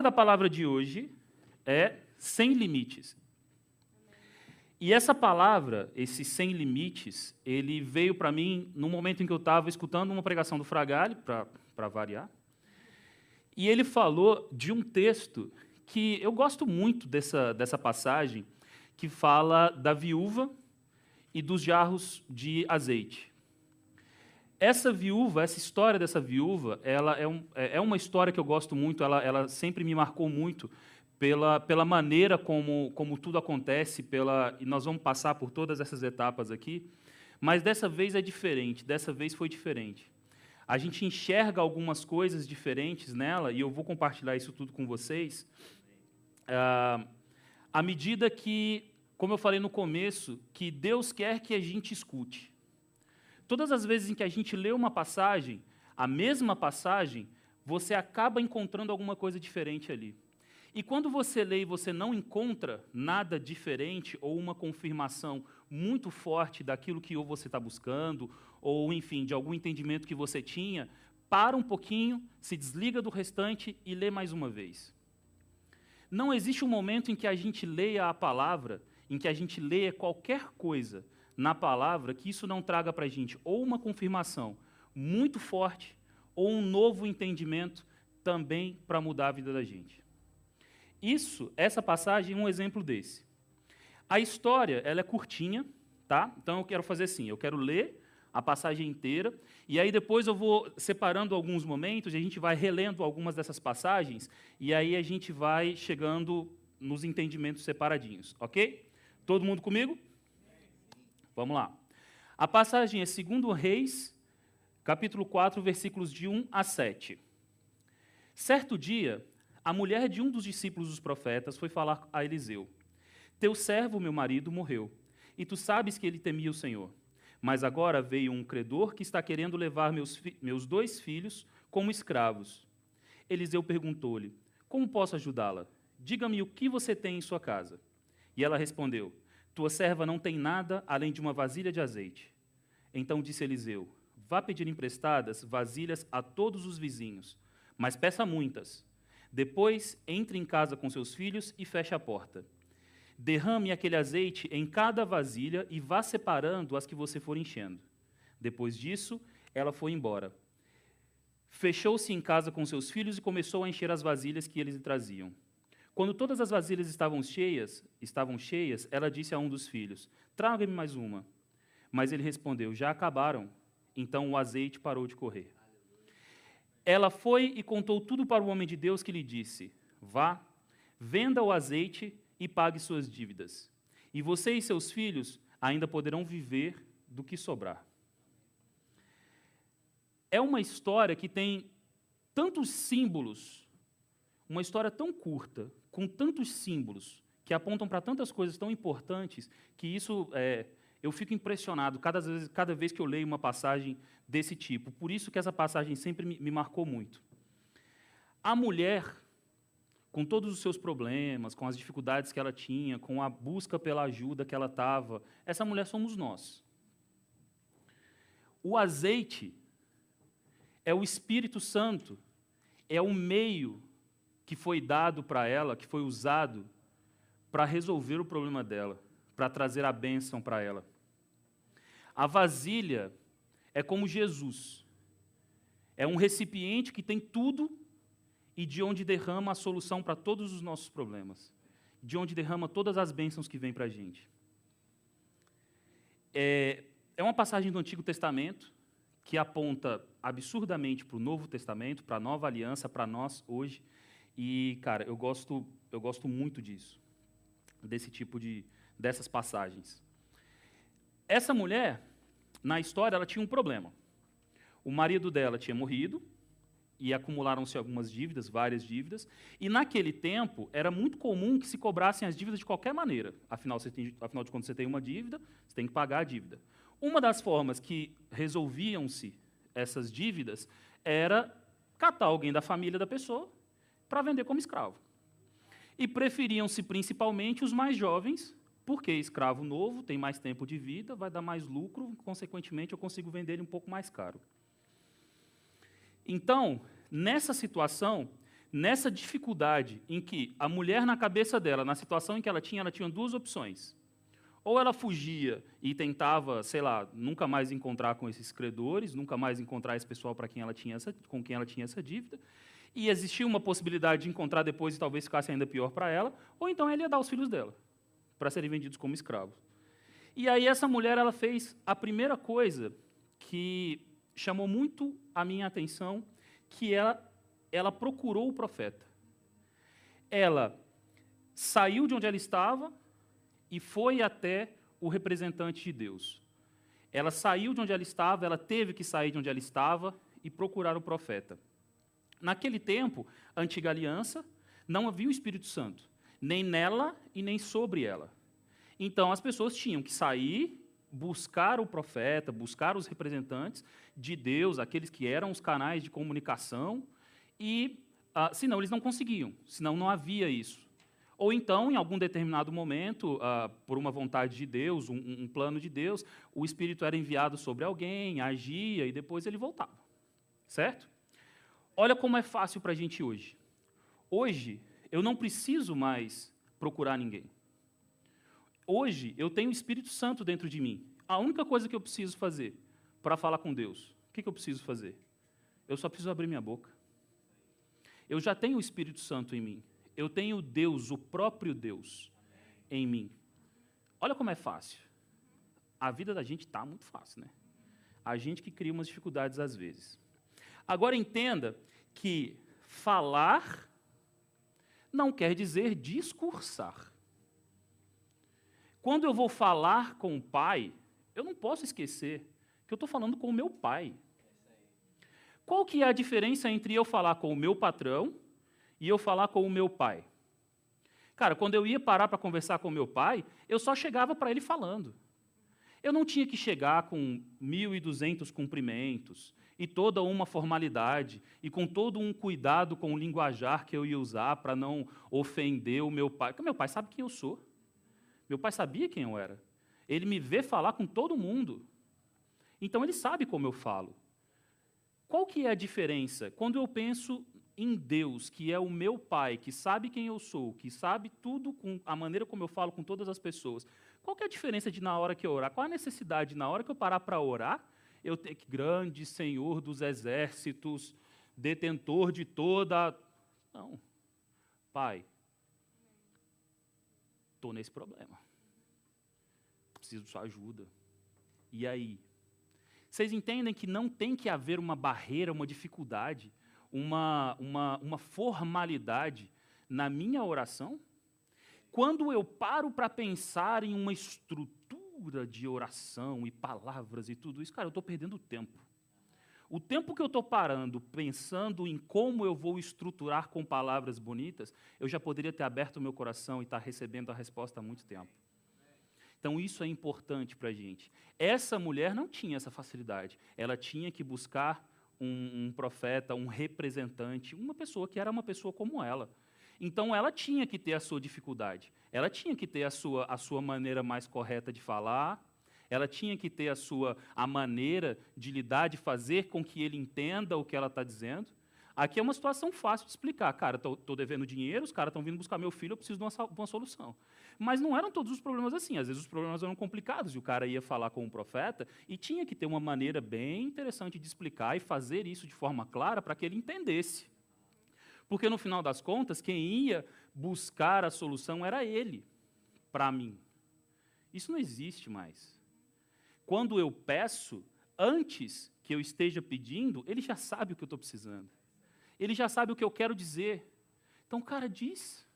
da palavra de hoje é sem limites. E essa palavra, esse sem limites, ele veio para mim no momento em que eu estava escutando uma pregação do Fragale, para variar. E ele falou de um texto que eu gosto muito dessa, dessa passagem, que fala da viúva e dos jarros de azeite. Essa viúva, essa história dessa viúva, ela é, um, é, é uma história que eu gosto muito, ela, ela sempre me marcou muito pela, pela maneira como, como tudo acontece, pela, e nós vamos passar por todas essas etapas aqui, mas dessa vez é diferente, dessa vez foi diferente. A gente enxerga algumas coisas diferentes nela, e eu vou compartilhar isso tudo com vocês, ah, à medida que, como eu falei no começo, que Deus quer que a gente escute. Todas as vezes em que a gente lê uma passagem, a mesma passagem, você acaba encontrando alguma coisa diferente ali. E quando você lê e você não encontra nada diferente ou uma confirmação muito forte daquilo que ou você está buscando, ou, enfim, de algum entendimento que você tinha, para um pouquinho, se desliga do restante e lê mais uma vez. Não existe um momento em que a gente leia a palavra, em que a gente leia qualquer coisa, na palavra que isso não traga para a gente ou uma confirmação muito forte ou um novo entendimento também para mudar a vida da gente. Isso, essa passagem é um exemplo desse. A história, ela é curtinha, tá? Então eu quero fazer assim, eu quero ler a passagem inteira e aí depois eu vou separando alguns momentos e a gente vai relendo algumas dessas passagens e aí a gente vai chegando nos entendimentos separadinhos, ok? Todo mundo comigo? Vamos lá. A passagem é 2 Reis, capítulo 4, versículos de 1 a 7. Certo dia, a mulher de um dos discípulos dos profetas foi falar a Eliseu: Teu servo, meu marido, morreu, e tu sabes que ele temia o Senhor. Mas agora veio um credor que está querendo levar meus, meus dois filhos como escravos. Eliseu perguntou-lhe: Como posso ajudá-la? Diga-me o que você tem em sua casa. E ela respondeu: tua serva não tem nada além de uma vasilha de azeite. Então disse Eliseu: Vá pedir emprestadas vasilhas a todos os vizinhos, mas peça muitas. Depois entre em casa com seus filhos e feche a porta. Derrame aquele azeite em cada vasilha e vá separando as que você for enchendo. Depois disso, ela foi embora. Fechou-se em casa com seus filhos e começou a encher as vasilhas que eles lhe traziam. Quando todas as vasilhas estavam cheias, estavam cheias, ela disse a um dos filhos: Traga-me mais uma. Mas ele respondeu: Já acabaram. Então o azeite parou de correr. Ela foi e contou tudo para o homem de Deus que lhe disse: Vá, venda o azeite e pague suas dívidas. E você e seus filhos ainda poderão viver do que sobrar. É uma história que tem tantos símbolos, uma história tão curta, com tantos símbolos que apontam para tantas coisas tão importantes que isso é, eu fico impressionado cada vez, cada vez que eu leio uma passagem desse tipo. Por isso que essa passagem sempre me, me marcou muito. A mulher, com todos os seus problemas, com as dificuldades que ela tinha, com a busca pela ajuda que ela estava, essa mulher somos nós. O azeite é o Espírito Santo, é o meio que foi dado para ela, que foi usado para resolver o problema dela, para trazer a bênção para ela. A vasilha é como Jesus. É um recipiente que tem tudo e de onde derrama a solução para todos os nossos problemas. De onde derrama todas as bênçãos que vêm para a gente. É, é uma passagem do Antigo Testamento que aponta absurdamente para o Novo Testamento, para a nova aliança, para nós hoje. E, cara, eu gosto, eu gosto muito disso, desse tipo de, dessas passagens. Essa mulher, na história, ela tinha um problema. O marido dela tinha morrido e acumularam-se algumas dívidas, várias dívidas, e naquele tempo era muito comum que se cobrassem as dívidas de qualquer maneira. Afinal, tem, afinal de contas, você tem uma dívida, você tem que pagar a dívida. Uma das formas que resolviam-se essas dívidas era catar alguém da família da pessoa para vender como escravo. E preferiam-se principalmente os mais jovens, porque escravo novo tem mais tempo de vida, vai dar mais lucro, consequentemente eu consigo vender ele um pouco mais caro. Então, nessa situação, nessa dificuldade em que a mulher, na cabeça dela, na situação em que ela tinha, ela tinha duas opções. Ou ela fugia e tentava, sei lá, nunca mais encontrar com esses credores, nunca mais encontrar esse pessoal para quem ela tinha essa, com quem ela tinha essa dívida, e existia uma possibilidade de encontrar depois e talvez ficasse ainda pior para ela, ou então ela ia dar os filhos dela para serem vendidos como escravos. E aí essa mulher ela fez a primeira coisa que chamou muito a minha atenção, que ela ela procurou o profeta. Ela saiu de onde ela estava e foi até o representante de Deus. Ela saiu de onde ela estava, ela teve que sair de onde ela estava e procurar o profeta. Naquele tempo, a antiga aliança, não havia o Espírito Santo, nem nela e nem sobre ela. Então as pessoas tinham que sair, buscar o profeta, buscar os representantes de Deus, aqueles que eram os canais de comunicação, e ah, senão eles não conseguiam, senão não havia isso. Ou então, em algum determinado momento, ah, por uma vontade de Deus, um, um plano de Deus, o Espírito era enviado sobre alguém, agia e depois ele voltava. Certo? Olha como é fácil para a gente hoje. Hoje, eu não preciso mais procurar ninguém. Hoje, eu tenho o Espírito Santo dentro de mim. A única coisa que eu preciso fazer para falar com Deus, o que, que eu preciso fazer? Eu só preciso abrir minha boca. Eu já tenho o Espírito Santo em mim. Eu tenho Deus, o próprio Deus, em mim. Olha como é fácil. A vida da gente está muito fácil, né? A gente que cria umas dificuldades às vezes. Agora entenda que falar não quer dizer discursar. Quando eu vou falar com o pai, eu não posso esquecer que eu estou falando com o meu pai. Qual que é a diferença entre eu falar com o meu patrão e eu falar com o meu pai? Cara, quando eu ia parar para conversar com o meu pai, eu só chegava para ele falando. Eu não tinha que chegar com 1.200 cumprimentos e toda uma formalidade e com todo um cuidado com o linguajar que eu ia usar para não ofender o meu pai. Porque meu pai sabe quem eu sou. Meu pai sabia quem eu era. Ele me vê falar com todo mundo. Então ele sabe como eu falo. Qual que é a diferença? Quando eu penso em Deus, que é o meu Pai, que sabe quem eu sou, que sabe tudo com a maneira como eu falo com todas as pessoas, qual que é a diferença de na hora que eu orar? Qual a necessidade de na hora que eu parar para orar, eu ter que grande Senhor dos exércitos, detentor de toda. Não. Pai, estou nesse problema. Preciso de sua ajuda. E aí? Vocês entendem que não tem que haver uma barreira, uma dificuldade, uma, uma, uma formalidade na minha oração? Quando eu paro para pensar em uma estrutura de oração e palavras e tudo isso, cara, eu estou perdendo tempo. O tempo que eu estou parando, pensando em como eu vou estruturar com palavras bonitas, eu já poderia ter aberto o meu coração e estar tá recebendo a resposta há muito tempo. Então, isso é importante para a gente. Essa mulher não tinha essa facilidade. Ela tinha que buscar um, um, profeta, um representante, uma pessoa que era uma pessoa como ela. Então, ela tinha que ter a sua dificuldade. Ela tinha que ter a sua, a sua maneira mais correta de falar. Ela tinha que ter a sua a maneira de lidar, de fazer com que ele entenda o que ela está dizendo. Aqui é uma situação fácil de explicar. Cara, estou devendo dinheiro, os caras estão vindo buscar meu filho, eu preciso de uma, uma, solução. Mas não eram todos os problemas assim. Às vezes os problemas eram complicados e o cara ia falar com o profeta e tinha que ter uma maneira bem interessante de explicar e fazer isso de forma clara para que ele entendesse. Porque, no final das contas, quem ia buscar a solução era ele, para mim. Isso não existe mais. Quando eu peço, antes que eu esteja pedindo, ele já sabe o que eu estou precisando. Ele já sabe o que eu quero dizer. Então, cara, diz.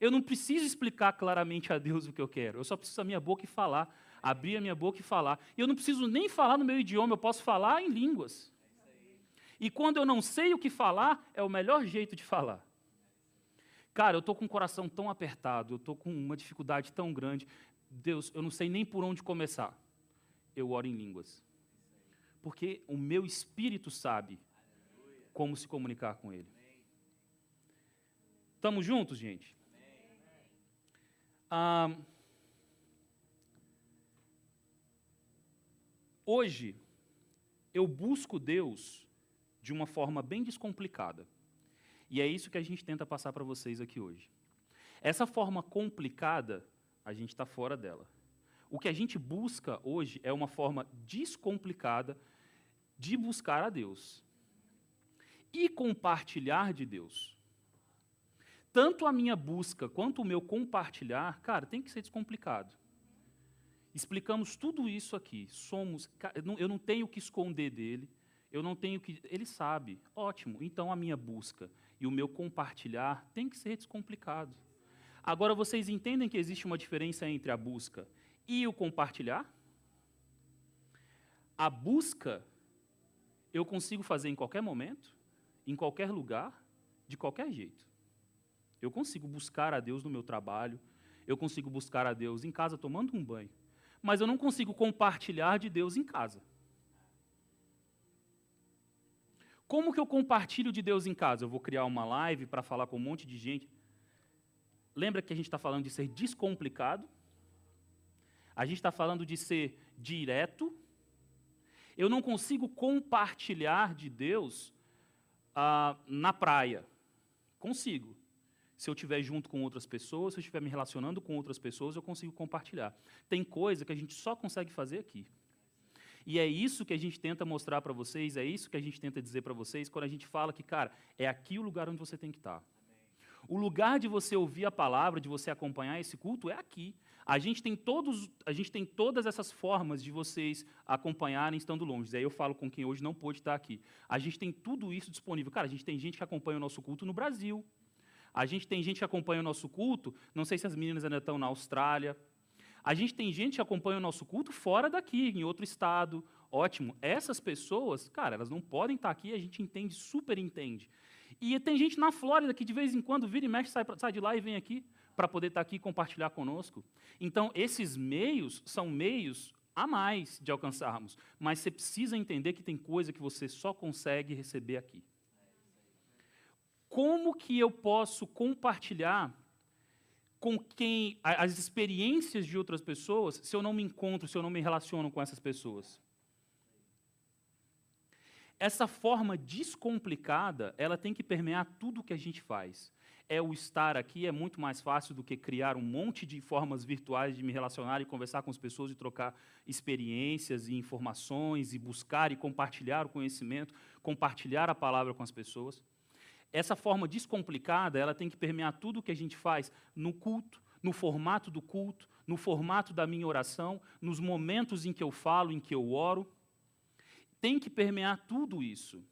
Eu não preciso explicar claramente a Deus o que eu quero. Eu só preciso a minha boca e falar, abrir a minha boca e falar. E eu não preciso nem falar no meu idioma, eu posso falar em línguas. E quando eu não sei o que falar, é o melhor jeito de falar. Cara, eu estou com o coração tão apertado, eu estou com uma dificuldade tão grande. Deus, eu não sei nem por onde começar. Eu oro em línguas. Porque o meu espírito sabe como se comunicar com Ele. Estamos juntos, gente? Ah, hoje, eu busco Deus de uma forma bem descomplicada. E é isso que a gente tenta passar para vocês aqui hoje. Essa forma complicada, a gente está fora dela. O que a gente busca hoje é uma forma descomplicada de buscar a Deus e compartilhar de Deus. Tanto a minha busca quanto o meu compartilhar, cara, tem que ser descomplicado. Explicamos tudo isso aqui. Somos, eu não tenho que esconder dele, eu não tenho que. Ele sabe. Ótimo. Então a minha busca e o meu compartilhar tem que ser descomplicado. Agora vocês entendem que existe uma diferença entre a busca e o compartilhar? A busca eu consigo fazer em qualquer momento, em qualquer lugar, de qualquer jeito. Eu consigo buscar a Deus no meu trabalho, eu consigo buscar a Deus em casa tomando um banho, mas eu não consigo compartilhar de Deus em casa. Como que eu compartilho de Deus em casa? Eu vou criar uma live para falar com um monte de gente. Lembra que a gente está falando de ser descomplicado? A gente está falando de ser direto. Eu não consigo compartilhar de Deus ah, na praia. Consigo. Se eu estiver junto com outras pessoas, se eu estiver me relacionando com outras pessoas, eu consigo compartilhar. Tem coisa que a gente só consegue fazer aqui. E é isso que a gente tenta mostrar para vocês, é isso que a gente tenta dizer para vocês quando a gente fala que, cara, é aqui o lugar onde você tem que estar. O lugar de você ouvir a palavra, de você acompanhar esse culto é aqui. A gente tem todos, a gente tem todas essas formas de vocês acompanharem estando longe. Aí eu falo com quem hoje não pôde estar aqui. A gente tem tudo isso disponível. Cara, a gente tem gente que acompanha o nosso culto no Brasil. A gente tem gente que acompanha o nosso culto, não sei se as meninas ainda estão na Austrália. A gente tem gente que acompanha o nosso culto fora daqui, em outro estado. Ótimo. Essas pessoas, cara, elas não podem estar aqui, a gente entende, super entende. E tem gente na Flórida que de vez em quando vira e mexe, sai, sai de lá e vem aqui para poder estar aqui e compartilhar conosco. Então, esses meios são meios a mais de alcançarmos, mas você precisa entender que tem coisa que você só consegue receber aqui como que eu posso compartilhar com quem as experiências de outras pessoas se eu não me encontro, se eu não me relaciono com essas pessoas? Essa forma descomplicada, ela tem que permear tudo o que a gente faz. É o estar aqui é muito mais fácil do que criar um monte de formas virtuais de me relacionar e conversar com as pessoas e trocar experiências e informações e buscar e compartilhar o conhecimento, compartilhar a palavra com as pessoas. Essa forma descomplicada, ela tem que permear tudo o que a gente faz no culto, no formato do culto, no formato da minha oração, nos momentos em que eu falo, em que eu oro. Tem que permear tudo isso.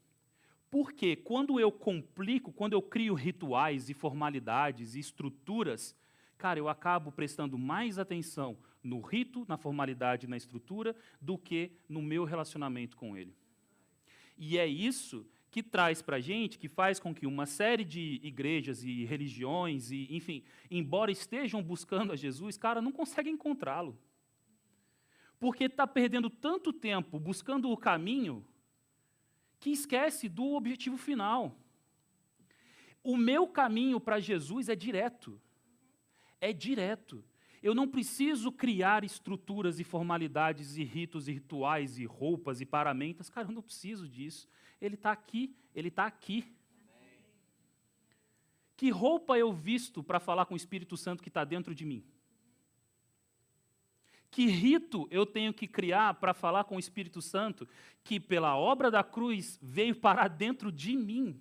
Porque quando eu complico, quando eu crio rituais e formalidades e estruturas, cara, eu acabo prestando mais atenção no rito, na formalidade, na estrutura, do que no meu relacionamento com ele. E é isso que traz para a gente, que faz com que uma série de igrejas e religiões, e, enfim, embora estejam buscando a Jesus, cara, não conseguem encontrá-lo. Porque está perdendo tanto tempo buscando o caminho que esquece do objetivo final. O meu caminho para Jesus é direto. É direto. Eu não preciso criar estruturas e formalidades e ritos e rituais e roupas e paramentas. Cara, eu não preciso disso. Ele está aqui, ele está aqui. Que roupa eu visto para falar com o Espírito Santo que está dentro de mim? Que rito eu tenho que criar para falar com o Espírito Santo que, pela obra da cruz, veio parar dentro de mim?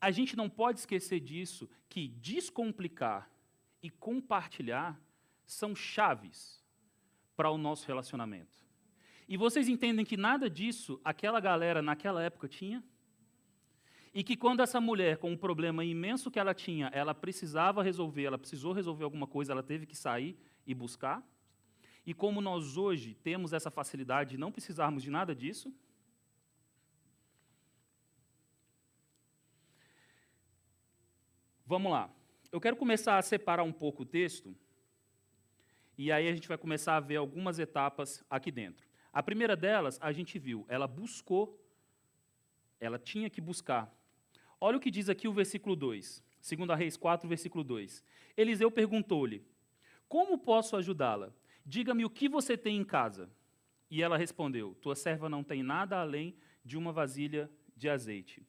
A gente não pode esquecer disso, que descomplicar e compartilhar são chaves para o nosso relacionamento. E vocês entendem que nada disso aquela galera naquela época tinha? E que quando essa mulher, com um problema imenso que ela tinha, ela precisava resolver, ela precisou resolver alguma coisa, ela teve que sair e buscar? E como nós hoje temos essa facilidade de não precisarmos de nada disso? Vamos lá. Eu quero começar a separar um pouco o texto, e aí a gente vai começar a ver algumas etapas aqui dentro. A primeira delas, a gente viu, ela buscou, ela tinha que buscar. Olha o que diz aqui o versículo 2, 2 Reis 4, versículo 2. Eliseu perguntou-lhe: Como posso ajudá-la? Diga-me o que você tem em casa. E ela respondeu: Tua serva não tem nada além de uma vasilha de azeite.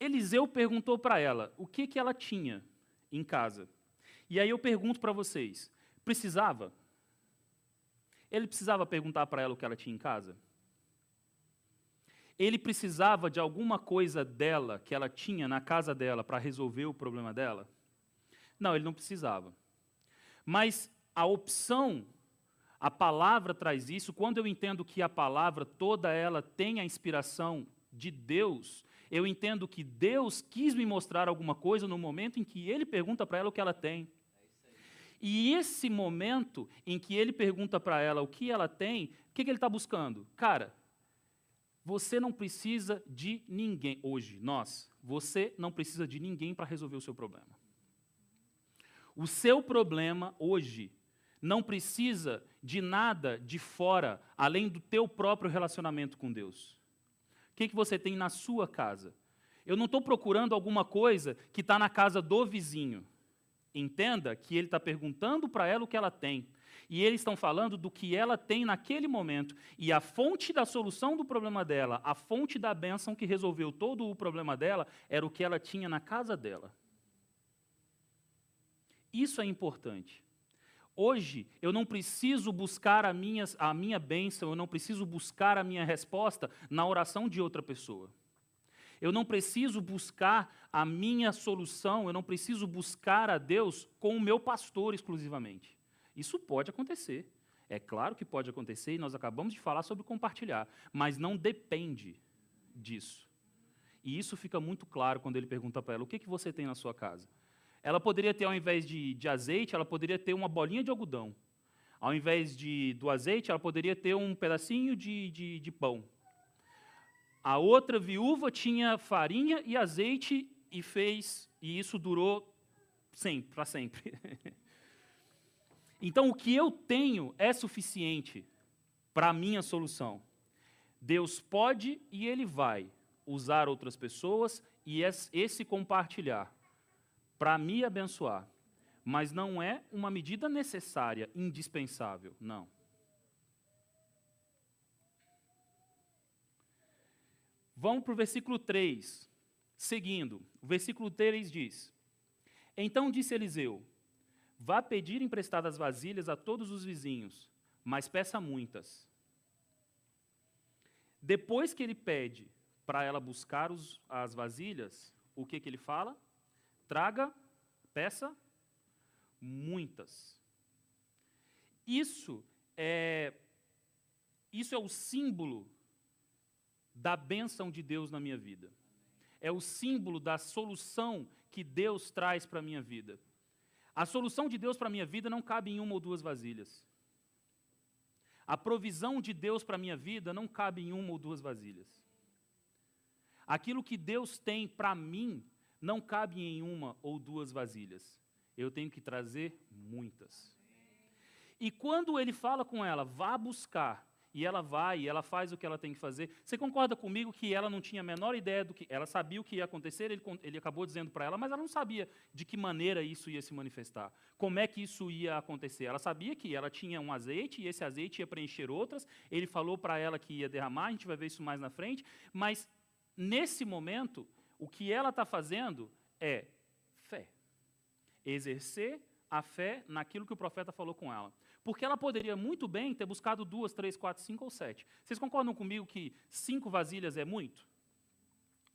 Eliseu perguntou para ela o que, que ela tinha em casa. E aí eu pergunto para vocês: precisava? Ele precisava perguntar para ela o que ela tinha em casa? Ele precisava de alguma coisa dela, que ela tinha na casa dela, para resolver o problema dela? Não, ele não precisava. Mas a opção, a palavra traz isso, quando eu entendo que a palavra toda ela tem a inspiração de Deus, eu entendo que Deus quis me mostrar alguma coisa no momento em que ele pergunta para ela o que ela tem. E esse momento em que ele pergunta para ela o que ela tem, o que, que ele está buscando? Cara, você não precisa de ninguém, hoje, nós, você não precisa de ninguém para resolver o seu problema. O seu problema hoje não precisa de nada de fora, além do teu próprio relacionamento com Deus. O que, que você tem na sua casa? Eu não estou procurando alguma coisa que está na casa do vizinho. Entenda que ele está perguntando para ela o que ela tem. E eles estão falando do que ela tem naquele momento. E a fonte da solução do problema dela, a fonte da bênção que resolveu todo o problema dela, era o que ela tinha na casa dela. Isso é importante. Hoje, eu não preciso buscar a minha, a minha bênção, eu não preciso buscar a minha resposta na oração de outra pessoa. Eu não preciso buscar a minha solução, eu não preciso buscar a Deus com o meu pastor exclusivamente. Isso pode acontecer. É claro que pode acontecer e nós acabamos de falar sobre compartilhar, mas não depende disso. E isso fica muito claro quando ele pergunta para ela: o que, que você tem na sua casa? Ela poderia ter, ao invés de, de azeite, ela poderia ter uma bolinha de algodão. Ao invés de, do azeite, ela poderia ter um pedacinho de, de, de pão. A outra viúva tinha farinha e azeite e fez, e isso durou sempre, para sempre. então, o que eu tenho é suficiente para a minha solução. Deus pode e Ele vai usar outras pessoas e esse compartilhar para me abençoar, mas não é uma medida necessária, indispensável, não. Vamos para o versículo 3, seguindo. O versículo 3 diz: Então disse Eliseu: Vá pedir emprestadas vasilhas a todos os vizinhos, mas peça muitas. Depois que ele pede para ela buscar os, as vasilhas, o que, que ele fala? Traga, peça muitas. Isso é, isso é o símbolo da bênção de Deus na minha vida. É o símbolo da solução que Deus traz para a minha vida. A solução de Deus para a minha vida não cabe em uma ou duas vasilhas. A provisão de Deus para a minha vida não cabe em uma ou duas vasilhas. Aquilo que Deus tem para mim não cabe em uma ou duas vasilhas. Eu tenho que trazer muitas. E quando ele fala com ela, vá buscar, e ela vai, e ela faz o que ela tem que fazer. Você concorda comigo que ela não tinha a menor ideia do que. Ela sabia o que ia acontecer, ele, ele acabou dizendo para ela, mas ela não sabia de que maneira isso ia se manifestar. Como é que isso ia acontecer? Ela sabia que ela tinha um azeite, e esse azeite ia preencher outras. Ele falou para ela que ia derramar, a gente vai ver isso mais na frente. Mas, nesse momento, o que ela está fazendo é fé. Exercer a fé naquilo que o profeta falou com ela. Porque ela poderia muito bem ter buscado duas, três, quatro, cinco ou sete. Vocês concordam comigo que cinco vasilhas é muito?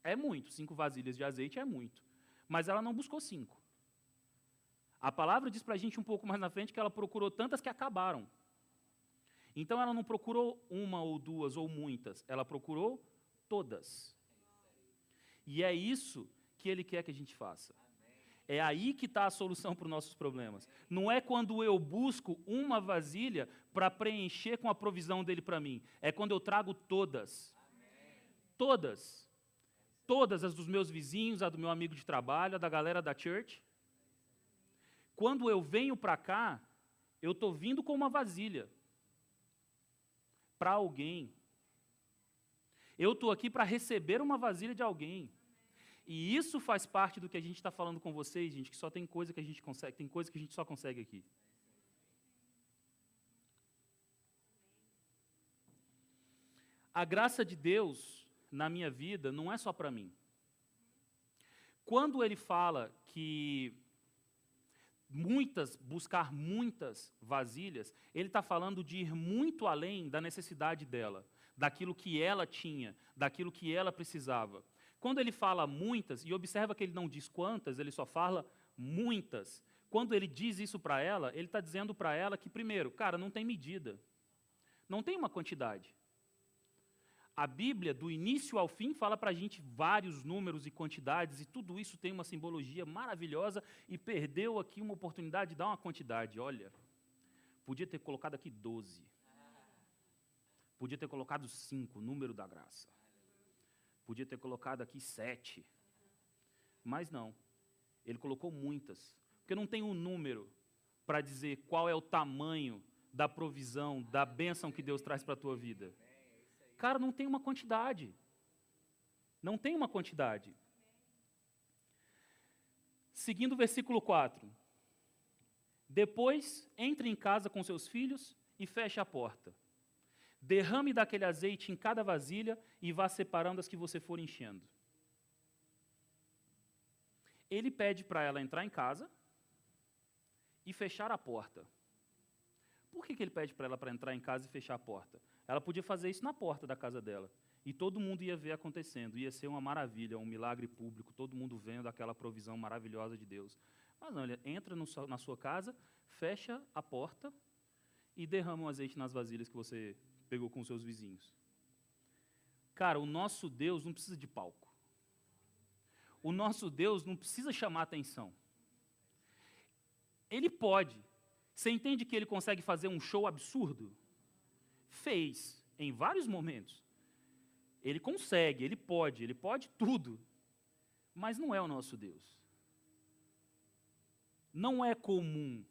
É muito. Cinco vasilhas de azeite é muito. Mas ela não buscou cinco. A palavra diz para a gente um pouco mais na frente que ela procurou tantas que acabaram. Então ela não procurou uma ou duas ou muitas, ela procurou todas. E é isso que ele quer que a gente faça. É aí que está a solução para os nossos problemas. Não é quando eu busco uma vasilha para preencher com a provisão dele para mim. É quando eu trago todas. Todas. Todas as dos meus vizinhos, a do meu amigo de trabalho, a da galera da church. Quando eu venho para cá, eu estou vindo com uma vasilha. Para alguém. Eu estou aqui para receber uma vasilha de alguém. E isso faz parte do que a gente está falando com vocês, gente, que só tem coisa que a gente consegue, tem coisa que a gente só consegue aqui. A graça de Deus na minha vida não é só para mim. Quando ele fala que muitas, buscar muitas vasilhas, ele está falando de ir muito além da necessidade dela, daquilo que ela tinha, daquilo que ela precisava. Quando ele fala muitas, e observa que ele não diz quantas, ele só fala muitas. Quando ele diz isso para ela, ele está dizendo para ela que, primeiro, cara, não tem medida, não tem uma quantidade. A Bíblia, do início ao fim, fala para a gente vários números e quantidades, e tudo isso tem uma simbologia maravilhosa, e perdeu aqui uma oportunidade de dar uma quantidade. Olha, podia ter colocado aqui 12. Podia ter colocado 5, número da graça. Podia ter colocado aqui 7. Mas não. Ele colocou muitas. Porque não tem um número para dizer qual é o tamanho da provisão, da bênção que Deus traz para a tua vida. Cara, não tem uma quantidade. Não tem uma quantidade. Seguindo o versículo 4. Depois, entre em casa com seus filhos e feche a porta. Derrame daquele azeite em cada vasilha e vá separando as que você for enchendo. Ele pede para ela entrar em casa e fechar a porta. Por que, que ele pede para ela para entrar em casa e fechar a porta? Ela podia fazer isso na porta da casa dela. E todo mundo ia ver acontecendo. Ia ser uma maravilha, um milagre público, todo mundo vendo aquela provisão maravilhosa de Deus. Mas não, ele entra na sua casa, fecha a porta e derrama o azeite nas vasilhas que você pegou com seus vizinhos. Cara, o nosso Deus não precisa de palco. O nosso Deus não precisa chamar atenção. Ele pode. Você entende que ele consegue fazer um show absurdo? fez em vários momentos. Ele consegue, ele pode, ele pode tudo. Mas não é o nosso Deus. Não é comum.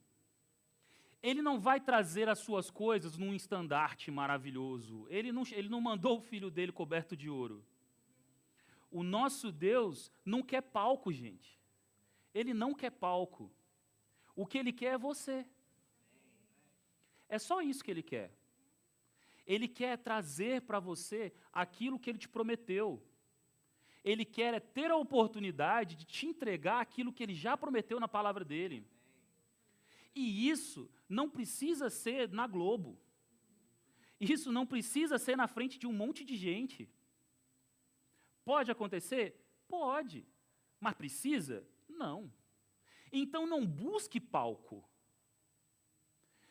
Ele não vai trazer as suas coisas num estandarte maravilhoso. Ele não, ele não mandou o filho dele coberto de ouro. O nosso Deus não quer palco, gente. Ele não quer palco. O que ele quer é você. É só isso que ele quer. Ele quer trazer para você aquilo que ele te prometeu. Ele quer é ter a oportunidade de te entregar aquilo que ele já prometeu na palavra dele. E isso não precisa ser na Globo. Isso não precisa ser na frente de um monte de gente. Pode acontecer? Pode. Mas precisa? Não. Então não busque palco.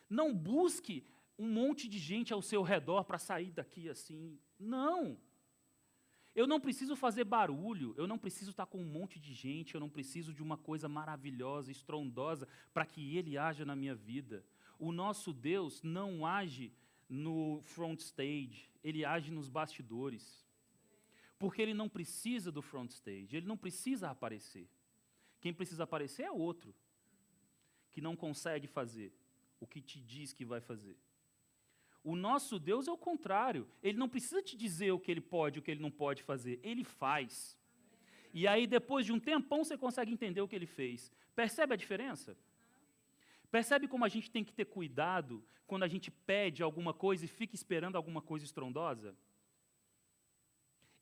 Não busque um monte de gente ao seu redor para sair daqui assim. Não. Eu não preciso fazer barulho, eu não preciso estar com um monte de gente, eu não preciso de uma coisa maravilhosa, estrondosa, para que Ele haja na minha vida. O nosso Deus não age no front stage, Ele age nos bastidores. Porque Ele não precisa do front stage, Ele não precisa aparecer. Quem precisa aparecer é outro, que não consegue fazer o que te diz que vai fazer. O nosso Deus é o contrário. Ele não precisa te dizer o que ele pode o que ele não pode fazer. Ele faz. E aí, depois de um tempão, você consegue entender o que ele fez. Percebe a diferença? Percebe como a gente tem que ter cuidado quando a gente pede alguma coisa e fica esperando alguma coisa estrondosa?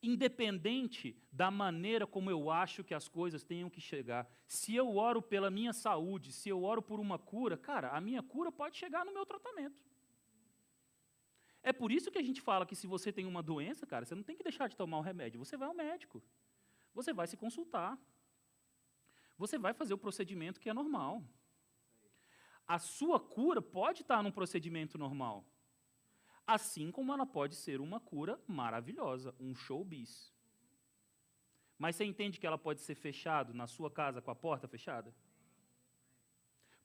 Independente da maneira como eu acho que as coisas tenham que chegar. Se eu oro pela minha saúde, se eu oro por uma cura, cara, a minha cura pode chegar no meu tratamento. É por isso que a gente fala que se você tem uma doença, cara, você não tem que deixar de tomar o remédio. Você vai ao médico. Você vai se consultar. Você vai fazer o procedimento que é normal. A sua cura pode estar num procedimento normal. Assim como ela pode ser uma cura maravilhosa, um show bis. Mas você entende que ela pode ser fechado na sua casa com a porta fechada?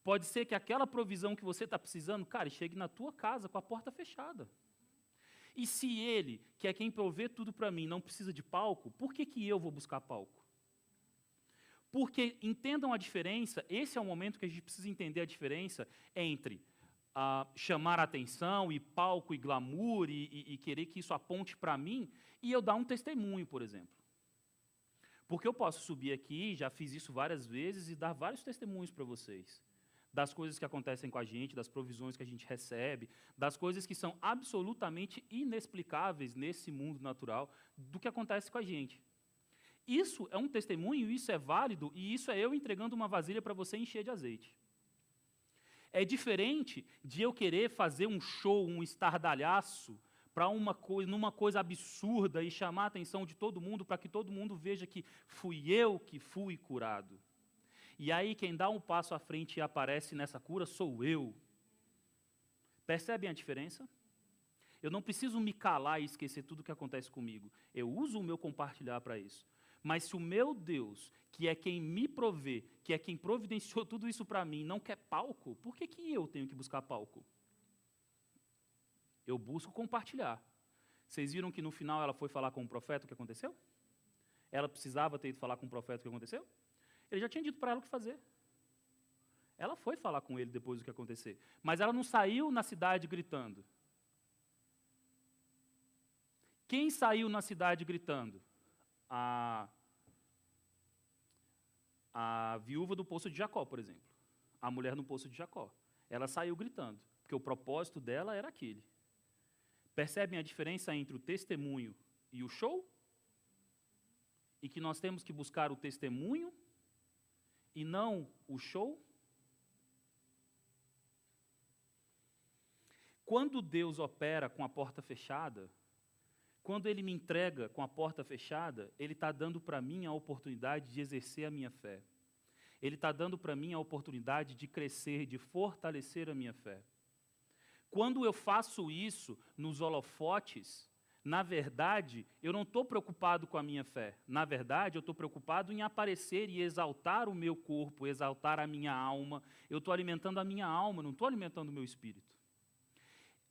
Pode ser que aquela provisão que você está precisando, cara, chegue na tua casa com a porta fechada. E se ele, que é quem provê tudo para mim, não precisa de palco, por que, que eu vou buscar palco? Porque entendam a diferença, esse é o momento que a gente precisa entender a diferença entre uh, chamar atenção e palco e glamour e, e, e querer que isso aponte para mim e eu dar um testemunho, por exemplo. Porque eu posso subir aqui, já fiz isso várias vezes e dar vários testemunhos para vocês das coisas que acontecem com a gente, das provisões que a gente recebe, das coisas que são absolutamente inexplicáveis nesse mundo natural do que acontece com a gente. Isso é um testemunho, isso é válido, e isso é eu entregando uma vasilha para você encher de azeite. É diferente de eu querer fazer um show, um estardalhaço, para uma coisa, numa coisa absurda e chamar a atenção de todo mundo para que todo mundo veja que fui eu que fui curado. E aí quem dá um passo à frente e aparece nessa cura sou eu. Percebem a diferença? Eu não preciso me calar e esquecer tudo o que acontece comigo. Eu uso o meu compartilhar para isso. Mas se o meu Deus, que é quem me provê, que é quem providenciou tudo isso para mim, não quer palco, por que, que eu tenho que buscar palco? Eu busco compartilhar. Vocês viram que no final ela foi falar com o profeta o que aconteceu? Ela precisava ter ido falar com o profeta o que aconteceu? Ele já tinha dito para ela o que fazer. Ela foi falar com ele depois do que acontecer. Mas ela não saiu na cidade gritando. Quem saiu na cidade gritando? A, a viúva do poço de Jacó, por exemplo. A mulher no poço de Jacó. Ela saiu gritando, porque o propósito dela era aquele. Percebem a diferença entre o testemunho e o show? E que nós temos que buscar o testemunho e não o show? Quando Deus opera com a porta fechada, quando Ele me entrega com a porta fechada, Ele está dando para mim a oportunidade de exercer a minha fé. Ele está dando para mim a oportunidade de crescer, de fortalecer a minha fé. Quando eu faço isso nos holofotes, na verdade, eu não estou preocupado com a minha fé. Na verdade, eu estou preocupado em aparecer e exaltar o meu corpo, exaltar a minha alma. Eu estou alimentando a minha alma, não estou alimentando o meu espírito.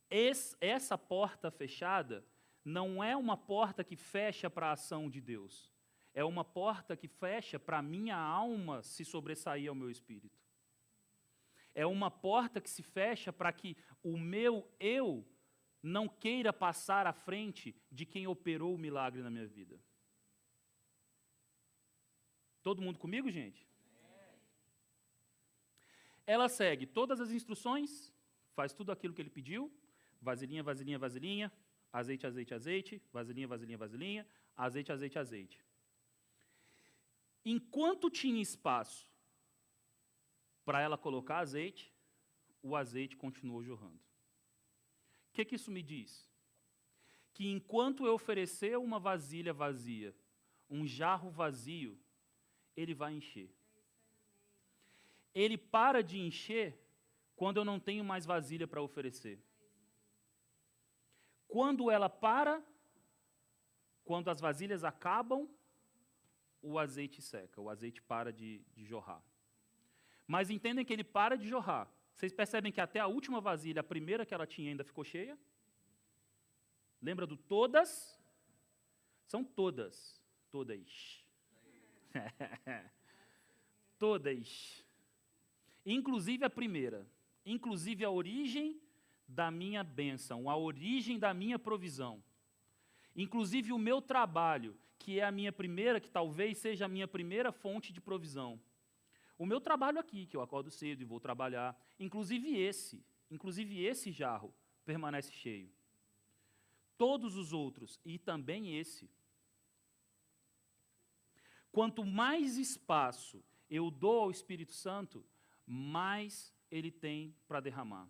Esse, essa porta fechada não é uma porta que fecha para a ação de Deus. É uma porta que fecha para a minha alma se sobressair ao meu espírito. É uma porta que se fecha para que o meu eu não queira passar à frente de quem operou o milagre na minha vida. Todo mundo comigo, gente? Ela segue todas as instruções, faz tudo aquilo que ele pediu: vasilhinha, vasilhinha, vasilhinha, azeite, azeite, azeite, vasilhinha, vasilhinha, vasilhinha, azeite, azeite, azeite. Enquanto tinha espaço para ela colocar azeite, o azeite continuou jorrando. Que, que isso me diz? Que enquanto eu oferecer uma vasilha vazia, um jarro vazio, ele vai encher. Ele para de encher quando eu não tenho mais vasilha para oferecer. Quando ela para, quando as vasilhas acabam, o azeite seca, o azeite para de, de jorrar. Mas entendem que ele para de jorrar. Vocês percebem que até a última vasilha, a primeira que ela tinha, ainda ficou cheia? Lembra do todas? São todas. Todas. todas. Inclusive a primeira. Inclusive a origem da minha bênção, a origem da minha provisão. Inclusive o meu trabalho, que é a minha primeira, que talvez seja a minha primeira fonte de provisão. O meu trabalho aqui, que eu acordo cedo e vou trabalhar, inclusive esse, inclusive esse jarro permanece cheio. Todos os outros e também esse. Quanto mais espaço eu dou ao Espírito Santo, mais ele tem para derramar.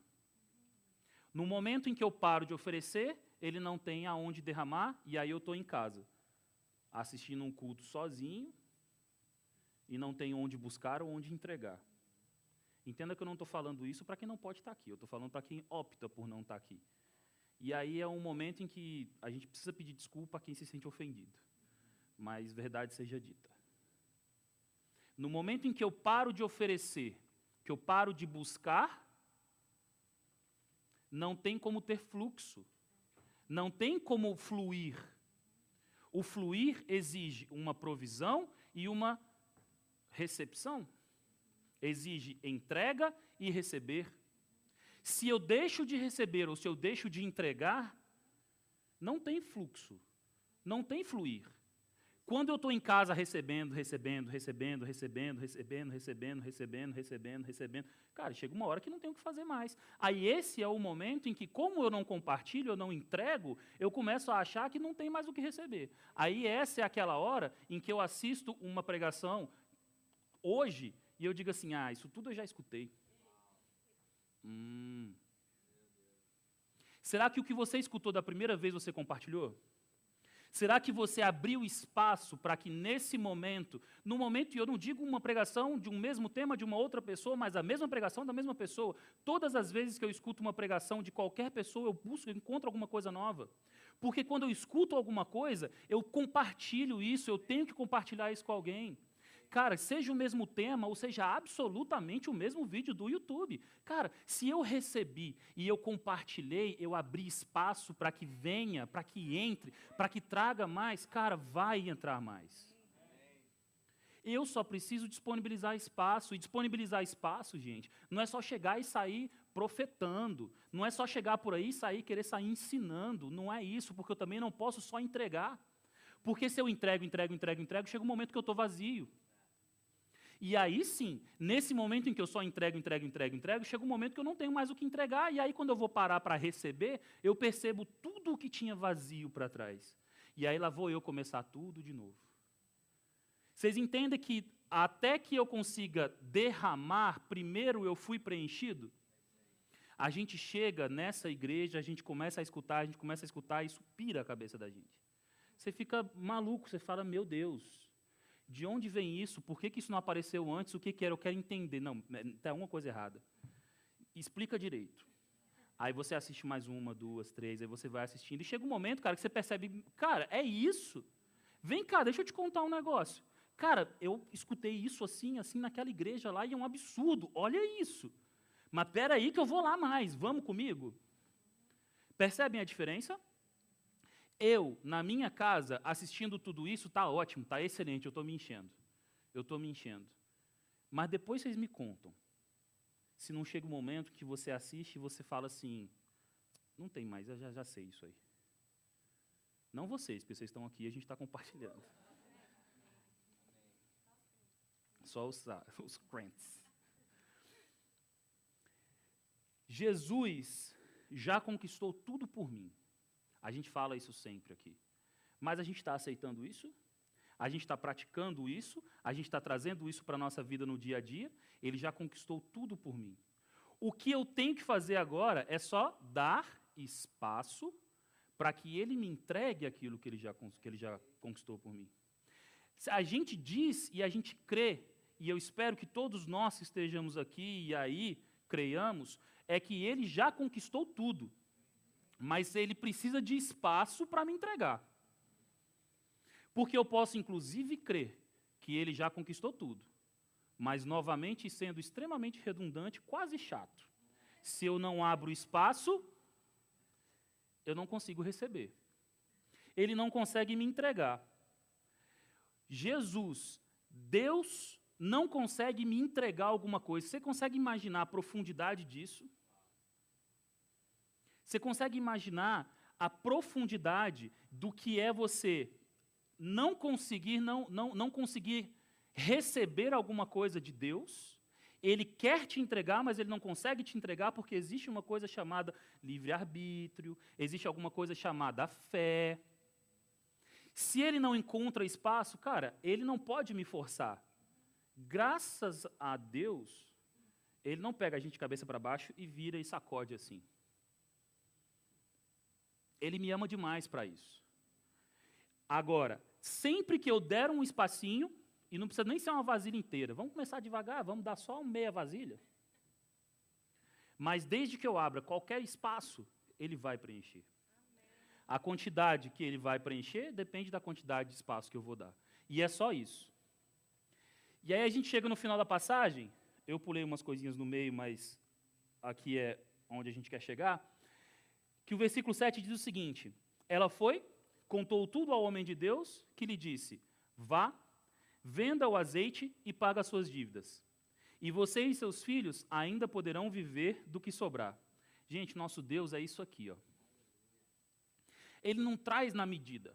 No momento em que eu paro de oferecer, ele não tem aonde derramar, e aí eu estou em casa, assistindo um culto sozinho, e não tem onde buscar ou onde entregar. Entenda que eu não estou falando isso para quem não pode estar aqui, eu estou falando para quem opta por não estar aqui. E aí é um momento em que a gente precisa pedir desculpa a quem se sente ofendido, mas verdade seja dita. No momento em que eu paro de oferecer, que eu paro de buscar, não tem como ter fluxo, não tem como fluir. O fluir exige uma provisão e uma recepção exige entrega e receber. Se eu deixo de receber ou se eu deixo de entregar, não tem fluxo, não tem fluir. Quando eu estou em casa recebendo, recebendo, recebendo, recebendo, recebendo, recebendo, recebendo, recebendo, recebendo, cara, chega uma hora que não tem o que fazer mais. Aí esse é o momento em que, como eu não compartilho, eu não entrego, eu começo a achar que não tem mais o que receber. Aí essa é aquela hora em que eu assisto uma pregação hoje e eu digo assim: ah, isso tudo eu já escutei. Hum. Será que o que você escutou da primeira vez você compartilhou? Será que você abriu espaço para que nesse momento, no momento, e eu não digo uma pregação de um mesmo tema de uma outra pessoa, mas a mesma pregação da mesma pessoa, todas as vezes que eu escuto uma pregação de qualquer pessoa, eu busco, eu encontro alguma coisa nova. Porque quando eu escuto alguma coisa, eu compartilho isso, eu tenho que compartilhar isso com alguém. Cara, seja o mesmo tema ou seja absolutamente o mesmo vídeo do YouTube. Cara, se eu recebi e eu compartilhei, eu abri espaço para que venha, para que entre, para que traga mais, cara, vai entrar mais. Eu só preciso disponibilizar espaço. E disponibilizar espaço, gente, não é só chegar e sair profetando. Não é só chegar por aí e sair querer sair ensinando. Não é isso, porque eu também não posso só entregar. Porque se eu entrego, entrego, entrego, entrego, chega um momento que eu estou vazio. E aí sim, nesse momento em que eu só entrego, entrego, entrego, entrego, chega um momento que eu não tenho mais o que entregar, e aí quando eu vou parar para receber, eu percebo tudo o que tinha vazio para trás. E aí lá vou eu começar tudo de novo. Vocês entendem que até que eu consiga derramar, primeiro eu fui preenchido? A gente chega nessa igreja, a gente começa a escutar, a gente começa a escutar, e isso pira a cabeça da gente. Você fica maluco, você fala, meu Deus, de onde vem isso? Por que, que isso não apareceu antes? O que, que era? Eu quero entender. Não, está uma coisa errada. Explica direito. Aí você assiste mais uma, duas, três, aí você vai assistindo. E chega um momento, cara, que você percebe, cara, é isso. Vem cá, deixa eu te contar um negócio. Cara, eu escutei isso assim, assim, naquela igreja lá, e é um absurdo. Olha isso. Mas espera aí que eu vou lá mais. Vamos comigo? Percebem a diferença? Eu, na minha casa, assistindo tudo isso, está ótimo, está excelente, eu estou me enchendo. Eu estou me enchendo. Mas depois vocês me contam. Se não chega um momento que você assiste e você fala assim, não tem mais, eu já, já sei isso aí. Não vocês, porque vocês estão aqui e a gente está compartilhando. Só os, os crentes. Jesus já conquistou tudo por mim. A gente fala isso sempre aqui. Mas a gente está aceitando isso? A gente está praticando isso? A gente está trazendo isso para a nossa vida no dia a dia? Ele já conquistou tudo por mim. O que eu tenho que fazer agora é só dar espaço para que ele me entregue aquilo que ele, já, que ele já conquistou por mim. A gente diz e a gente crê, e eu espero que todos nós que estejamos aqui e aí creiamos, é que ele já conquistou tudo mas ele precisa de espaço para me entregar. Porque eu posso, inclusive, crer que ele já conquistou tudo, mas, novamente, sendo extremamente redundante, quase chato. Se eu não abro espaço, eu não consigo receber. Ele não consegue me entregar. Jesus, Deus, não consegue me entregar alguma coisa. Você consegue imaginar a profundidade disso? Você consegue imaginar a profundidade do que é você não conseguir, não, não, não conseguir receber alguma coisa de Deus? Ele quer te entregar, mas ele não consegue te entregar porque existe uma coisa chamada livre-arbítrio, existe alguma coisa chamada fé. Se ele não encontra espaço, cara, ele não pode me forçar. Graças a Deus, ele não pega a gente de cabeça para baixo e vira e sacode assim. Ele me ama demais para isso. Agora, sempre que eu der um espacinho, e não precisa nem ser uma vasilha inteira, vamos começar devagar, vamos dar só meia vasilha. Mas desde que eu abra qualquer espaço, ele vai preencher. A quantidade que ele vai preencher depende da quantidade de espaço que eu vou dar. E é só isso. E aí a gente chega no final da passagem, eu pulei umas coisinhas no meio, mas aqui é onde a gente quer chegar que o versículo 7 diz o seguinte: Ela foi, contou tudo ao homem de Deus, que lhe disse: Vá, venda o azeite e paga as suas dívidas. E você e seus filhos ainda poderão viver do que sobrar. Gente, nosso Deus é isso aqui, ó. Ele não traz na medida.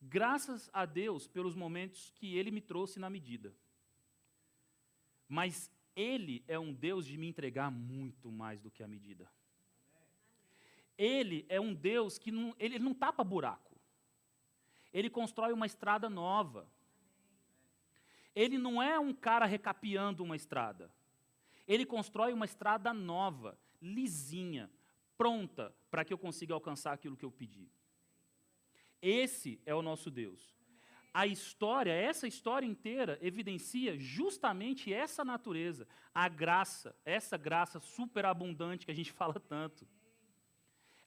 Graças a Deus pelos momentos que Ele me trouxe na medida. Mas Ele é um Deus de me entregar muito mais do que a medida. Ele é um Deus que não, ele não tapa buraco. Ele constrói uma estrada nova. Ele não é um cara recapeando uma estrada. Ele constrói uma estrada nova, lisinha, pronta para que eu consiga alcançar aquilo que eu pedi. Esse é o nosso Deus. A história, essa história inteira, evidencia justamente essa natureza, a graça, essa graça superabundante que a gente fala tanto.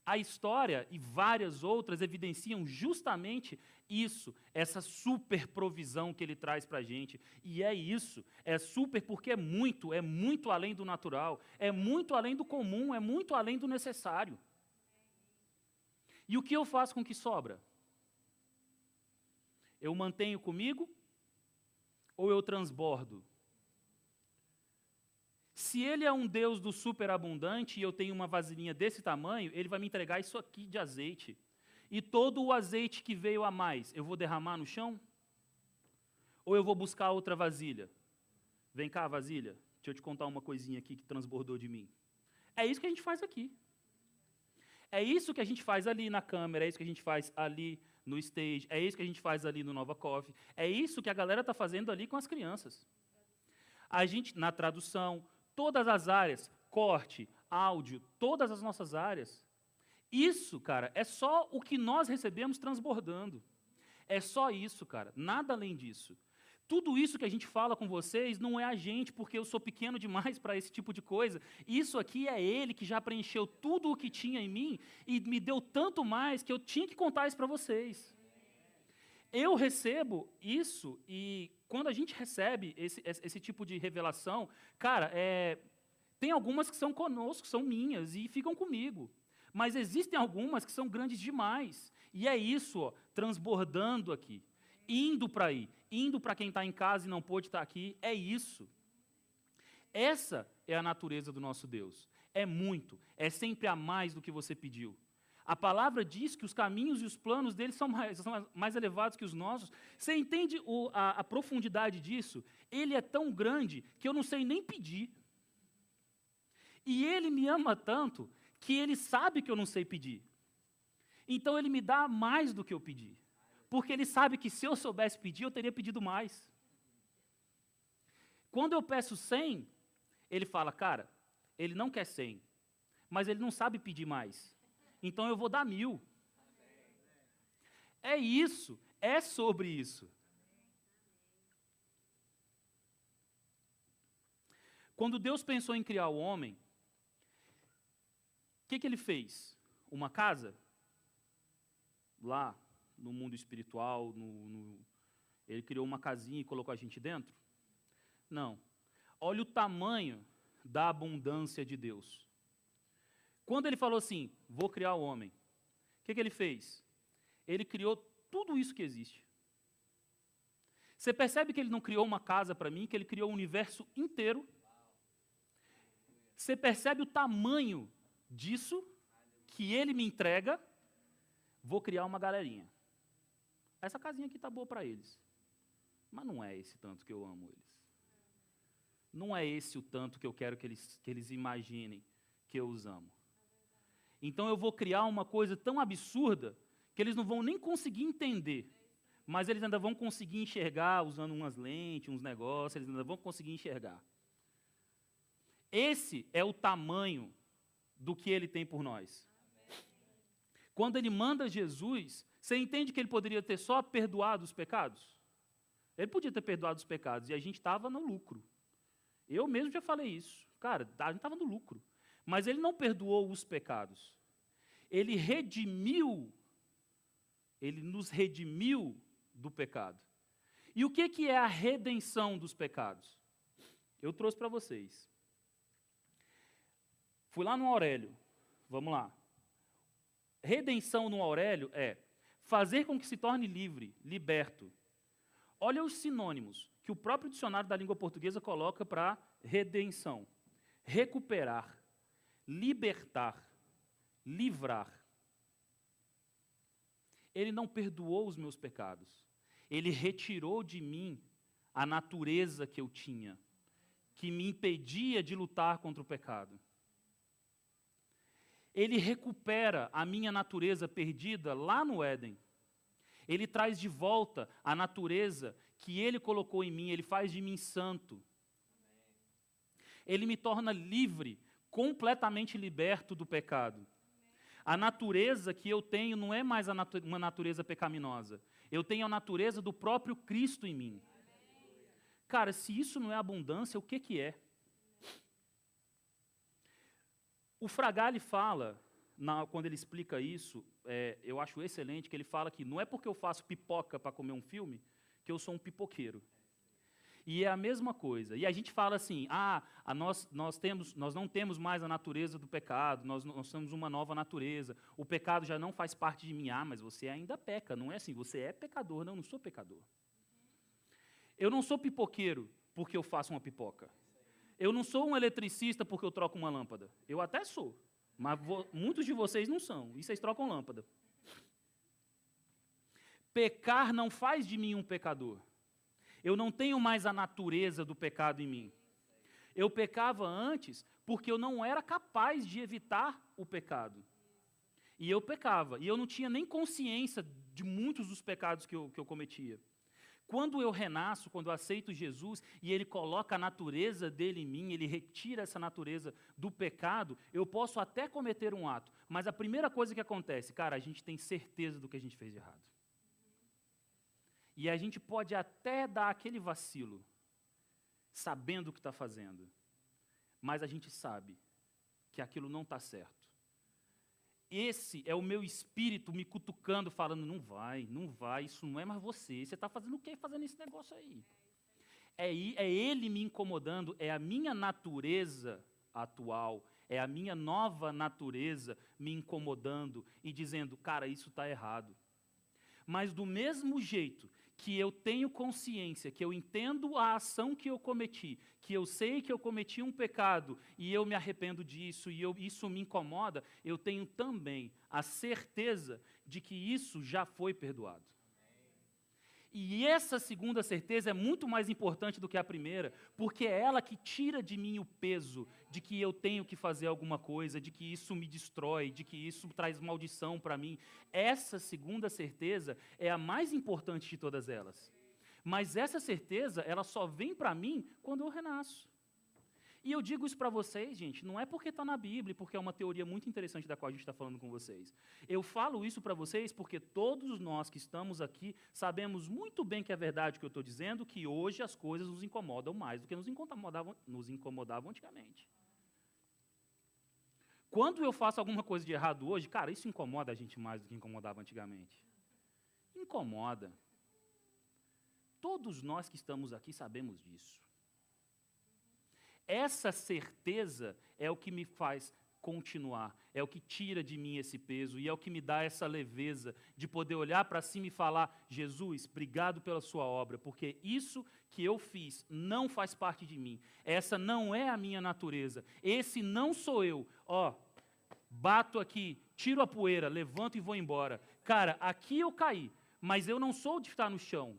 A história e várias outras evidenciam justamente isso, essa super provisão que ele traz para a gente. E é isso, é super porque é muito, é muito além do natural, é muito além do comum, é muito além do necessário. E o que eu faço com o que sobra? Eu mantenho comigo ou eu transbordo? Se ele é um Deus do superabundante e eu tenho uma vasilhinha desse tamanho, ele vai me entregar isso aqui de azeite. E todo o azeite que veio a mais, eu vou derramar no chão? Ou eu vou buscar outra vasilha? Vem cá, vasilha, deixa eu te contar uma coisinha aqui que transbordou de mim. É isso que a gente faz aqui. É isso que a gente faz ali na câmera, é isso que a gente faz ali no stage, é isso que a gente faz ali no Nova Coffee, é isso que a galera está fazendo ali com as crianças. A gente, na tradução, todas as áreas, corte, áudio, todas as nossas áreas. Isso, cara, é só o que nós recebemos transbordando. É só isso, cara, nada além disso. Tudo isso que a gente fala com vocês não é a gente, porque eu sou pequeno demais para esse tipo de coisa. Isso aqui é Ele que já preencheu tudo o que tinha em mim e me deu tanto mais que eu tinha que contar isso para vocês. Eu recebo isso e quando a gente recebe esse, esse tipo de revelação, cara, é, tem algumas que são conosco, são minhas e ficam comigo. Mas existem algumas que são grandes demais. E é isso, ó, transbordando aqui, indo para aí, indo para quem está em casa e não pôde estar tá aqui. É isso. Essa é a natureza do nosso Deus. É muito, é sempre a mais do que você pediu. A palavra diz que os caminhos e os planos dele são mais, são mais elevados que os nossos. Você entende o, a, a profundidade disso? Ele é tão grande que eu não sei nem pedir. E ele me ama tanto que ele sabe que eu não sei pedir. Então ele me dá mais do que eu pedi. Porque ele sabe que se eu soubesse pedir, eu teria pedido mais. Quando eu peço 100, ele fala, cara, ele não quer 100, mas ele não sabe pedir mais então eu vou dar mil. É isso, é sobre isso. Quando Deus pensou em criar o homem, o que, que ele fez? Uma casa? Lá, no mundo espiritual, no, no, ele criou uma casinha e colocou a gente dentro? Não. Olha o tamanho da abundância de Deus. Quando ele falou assim, vou criar o homem, o que, que ele fez? Ele criou tudo isso que existe. Você percebe que ele não criou uma casa para mim, que ele criou o universo inteiro? Você percebe o tamanho disso que ele me entrega? Vou criar uma galerinha. Essa casinha aqui está boa para eles. Mas não é esse tanto que eu amo eles. Não é esse o tanto que eu quero que eles, que eles imaginem que eu os amo. Então eu vou criar uma coisa tão absurda que eles não vão nem conseguir entender. Mas eles ainda vão conseguir enxergar usando umas lentes, uns negócios, eles ainda vão conseguir enxergar. Esse é o tamanho do que ele tem por nós. Quando ele manda Jesus, você entende que ele poderia ter só perdoado os pecados? Ele podia ter perdoado os pecados e a gente estava no lucro. Eu mesmo já falei isso. Cara, a gente estava no lucro. Mas ele não perdoou os pecados. Ele redimiu, ele nos redimiu do pecado. E o que, que é a redenção dos pecados? Eu trouxe para vocês. Fui lá no Aurélio. Vamos lá. Redenção no Aurélio é fazer com que se torne livre, liberto. Olha os sinônimos que o próprio dicionário da língua portuguesa coloca para redenção: recuperar, libertar, livrar. Ele não perdoou os meus pecados. Ele retirou de mim a natureza que eu tinha, que me impedia de lutar contra o pecado. Ele recupera a minha natureza perdida lá no Éden. Ele traz de volta a natureza que ele colocou em mim, ele faz de mim santo. Ele me torna livre, completamente liberto do pecado. A natureza que eu tenho não é mais uma natureza pecaminosa. Eu tenho a natureza do próprio Cristo em mim. Cara, se isso não é abundância, o que, que é? O Fragale fala, na, quando ele explica isso, é, eu acho excelente, que ele fala que não é porque eu faço pipoca para comer um filme que eu sou um pipoqueiro. E é a mesma coisa. E a gente fala assim: ah, nós, nós, temos, nós não temos mais a natureza do pecado, nós, nós temos uma nova natureza. O pecado já não faz parte de mim. Ah, mas você ainda peca. Não é assim, você é pecador. Não, não sou pecador. Eu não sou pipoqueiro porque eu faço uma pipoca. Eu não sou um eletricista porque eu troco uma lâmpada. Eu até sou, mas muitos de vocês não são, e vocês trocam lâmpada. Pecar não faz de mim um pecador. Eu não tenho mais a natureza do pecado em mim. Eu pecava antes porque eu não era capaz de evitar o pecado. E eu pecava, e eu não tinha nem consciência de muitos dos pecados que eu, que eu cometia. Quando eu renasço, quando eu aceito Jesus e Ele coloca a natureza dele em mim, Ele retira essa natureza do pecado, eu posso até cometer um ato, mas a primeira coisa que acontece, cara, a gente tem certeza do que a gente fez de errado. E a gente pode até dar aquele vacilo, sabendo o que está fazendo, mas a gente sabe que aquilo não está certo. Esse é o meu espírito me cutucando, falando: não vai, não vai, isso não é mais você. Você está fazendo o que fazendo esse negócio aí? É, é ele me incomodando, é a minha natureza atual, é a minha nova natureza me incomodando e dizendo: cara, isso está errado. Mas do mesmo jeito que eu tenho consciência, que eu entendo a ação que eu cometi, que eu sei que eu cometi um pecado e eu me arrependo disso e eu, isso me incomoda, eu tenho também a certeza de que isso já foi perdoado. E essa segunda certeza é muito mais importante do que a primeira, porque é ela que tira de mim o peso de que eu tenho que fazer alguma coisa, de que isso me destrói, de que isso traz maldição para mim. Essa segunda certeza é a mais importante de todas elas. Mas essa certeza, ela só vem para mim quando eu renasço. E eu digo isso para vocês, gente, não é porque está na Bíblia, porque é uma teoria muito interessante da qual a gente está falando com vocês. Eu falo isso para vocês porque todos nós que estamos aqui sabemos muito bem que é verdade o que eu estou dizendo, que hoje as coisas nos incomodam mais do que nos incomodavam, nos incomodavam antigamente. Quando eu faço alguma coisa de errado hoje, cara, isso incomoda a gente mais do que incomodava antigamente. Incomoda. Todos nós que estamos aqui sabemos disso. Essa certeza é o que me faz continuar, é o que tira de mim esse peso e é o que me dá essa leveza de poder olhar para cima e falar: Jesus, obrigado pela sua obra, porque isso que eu fiz não faz parte de mim, essa não é a minha natureza, esse não sou eu. Ó, bato aqui, tiro a poeira, levanto e vou embora. Cara, aqui eu caí, mas eu não sou de estar no chão,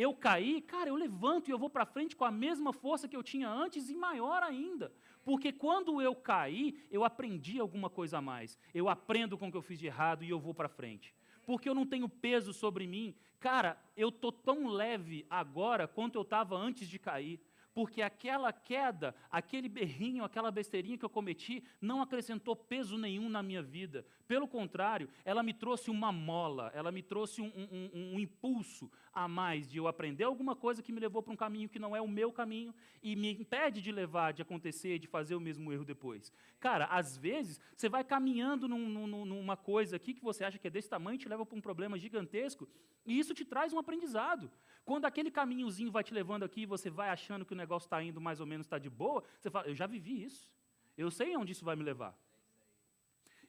eu caí, cara, eu levanto e eu vou para frente com a mesma força que eu tinha antes e maior ainda. Porque quando eu caí, eu aprendi alguma coisa a mais. Eu aprendo com o que eu fiz de errado e eu vou para frente. Porque eu não tenho peso sobre mim. Cara, eu tô tão leve agora quanto eu estava antes de cair porque aquela queda, aquele berrinho, aquela besteirinha que eu cometi, não acrescentou peso nenhum na minha vida. Pelo contrário, ela me trouxe uma mola, ela me trouxe um, um, um, um impulso a mais de eu aprender alguma coisa que me levou para um caminho que não é o meu caminho e me impede de levar, de acontecer, de fazer o mesmo erro depois. Cara, às vezes, você vai caminhando num, num, numa coisa aqui que você acha que é desse tamanho, te leva para um problema gigantesco, e isso te traz um aprendizado. Quando aquele caminhozinho vai te levando aqui e você vai achando que o negócio está indo mais ou menos, está de boa, você fala, eu já vivi isso. Eu sei onde isso vai me levar.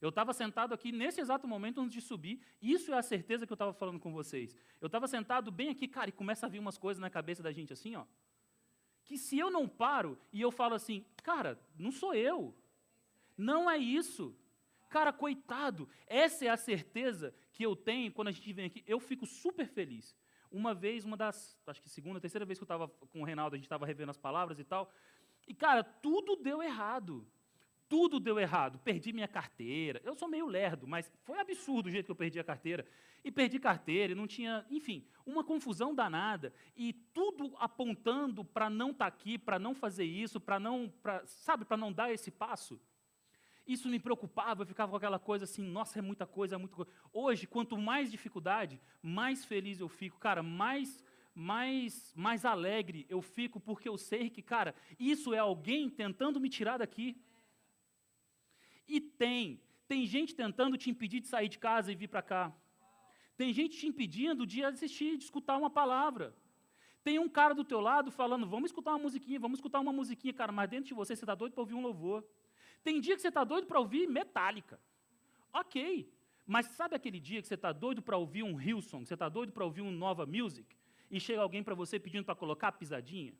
Eu estava sentado aqui nesse exato momento antes de subir, isso é a certeza que eu estava falando com vocês. Eu estava sentado bem aqui, cara, e começa a vir umas coisas na cabeça da gente assim, ó. Que se eu não paro e eu falo assim, cara, não sou eu. Não é isso. Cara, coitado, essa é a certeza que eu tenho quando a gente vem aqui. Eu fico super feliz. Uma vez, uma das, acho que segunda, terceira vez que eu estava com o Reinaldo, a gente estava revendo as palavras e tal. E, cara, tudo deu errado. Tudo deu errado. Perdi minha carteira. Eu sou meio lerdo, mas foi absurdo o jeito que eu perdi a carteira. E perdi carteira, e não tinha, enfim, uma confusão danada. E tudo apontando para não estar tá aqui, para não fazer isso, para não, pra, sabe, para não dar esse passo. Isso me preocupava, eu ficava com aquela coisa assim, nossa, é muita coisa, é muita coisa. Hoje, quanto mais dificuldade, mais feliz eu fico, cara, mais mais mais alegre eu fico porque eu sei que, cara, isso é alguém tentando me tirar daqui. E tem, tem gente tentando te impedir de sair de casa e vir para cá. Tem gente te impedindo de assistir, de escutar uma palavra. Tem um cara do teu lado falando, vamos escutar uma musiquinha, vamos escutar uma musiquinha, cara, mas dentro de você você está doido para ouvir um louvor. Tem dia que você está doido para ouvir Metallica. Ok. Mas sabe aquele dia que você está doido para ouvir um Hillsong, você está doido para ouvir um Nova Music, e chega alguém para você pedindo para colocar pisadinha?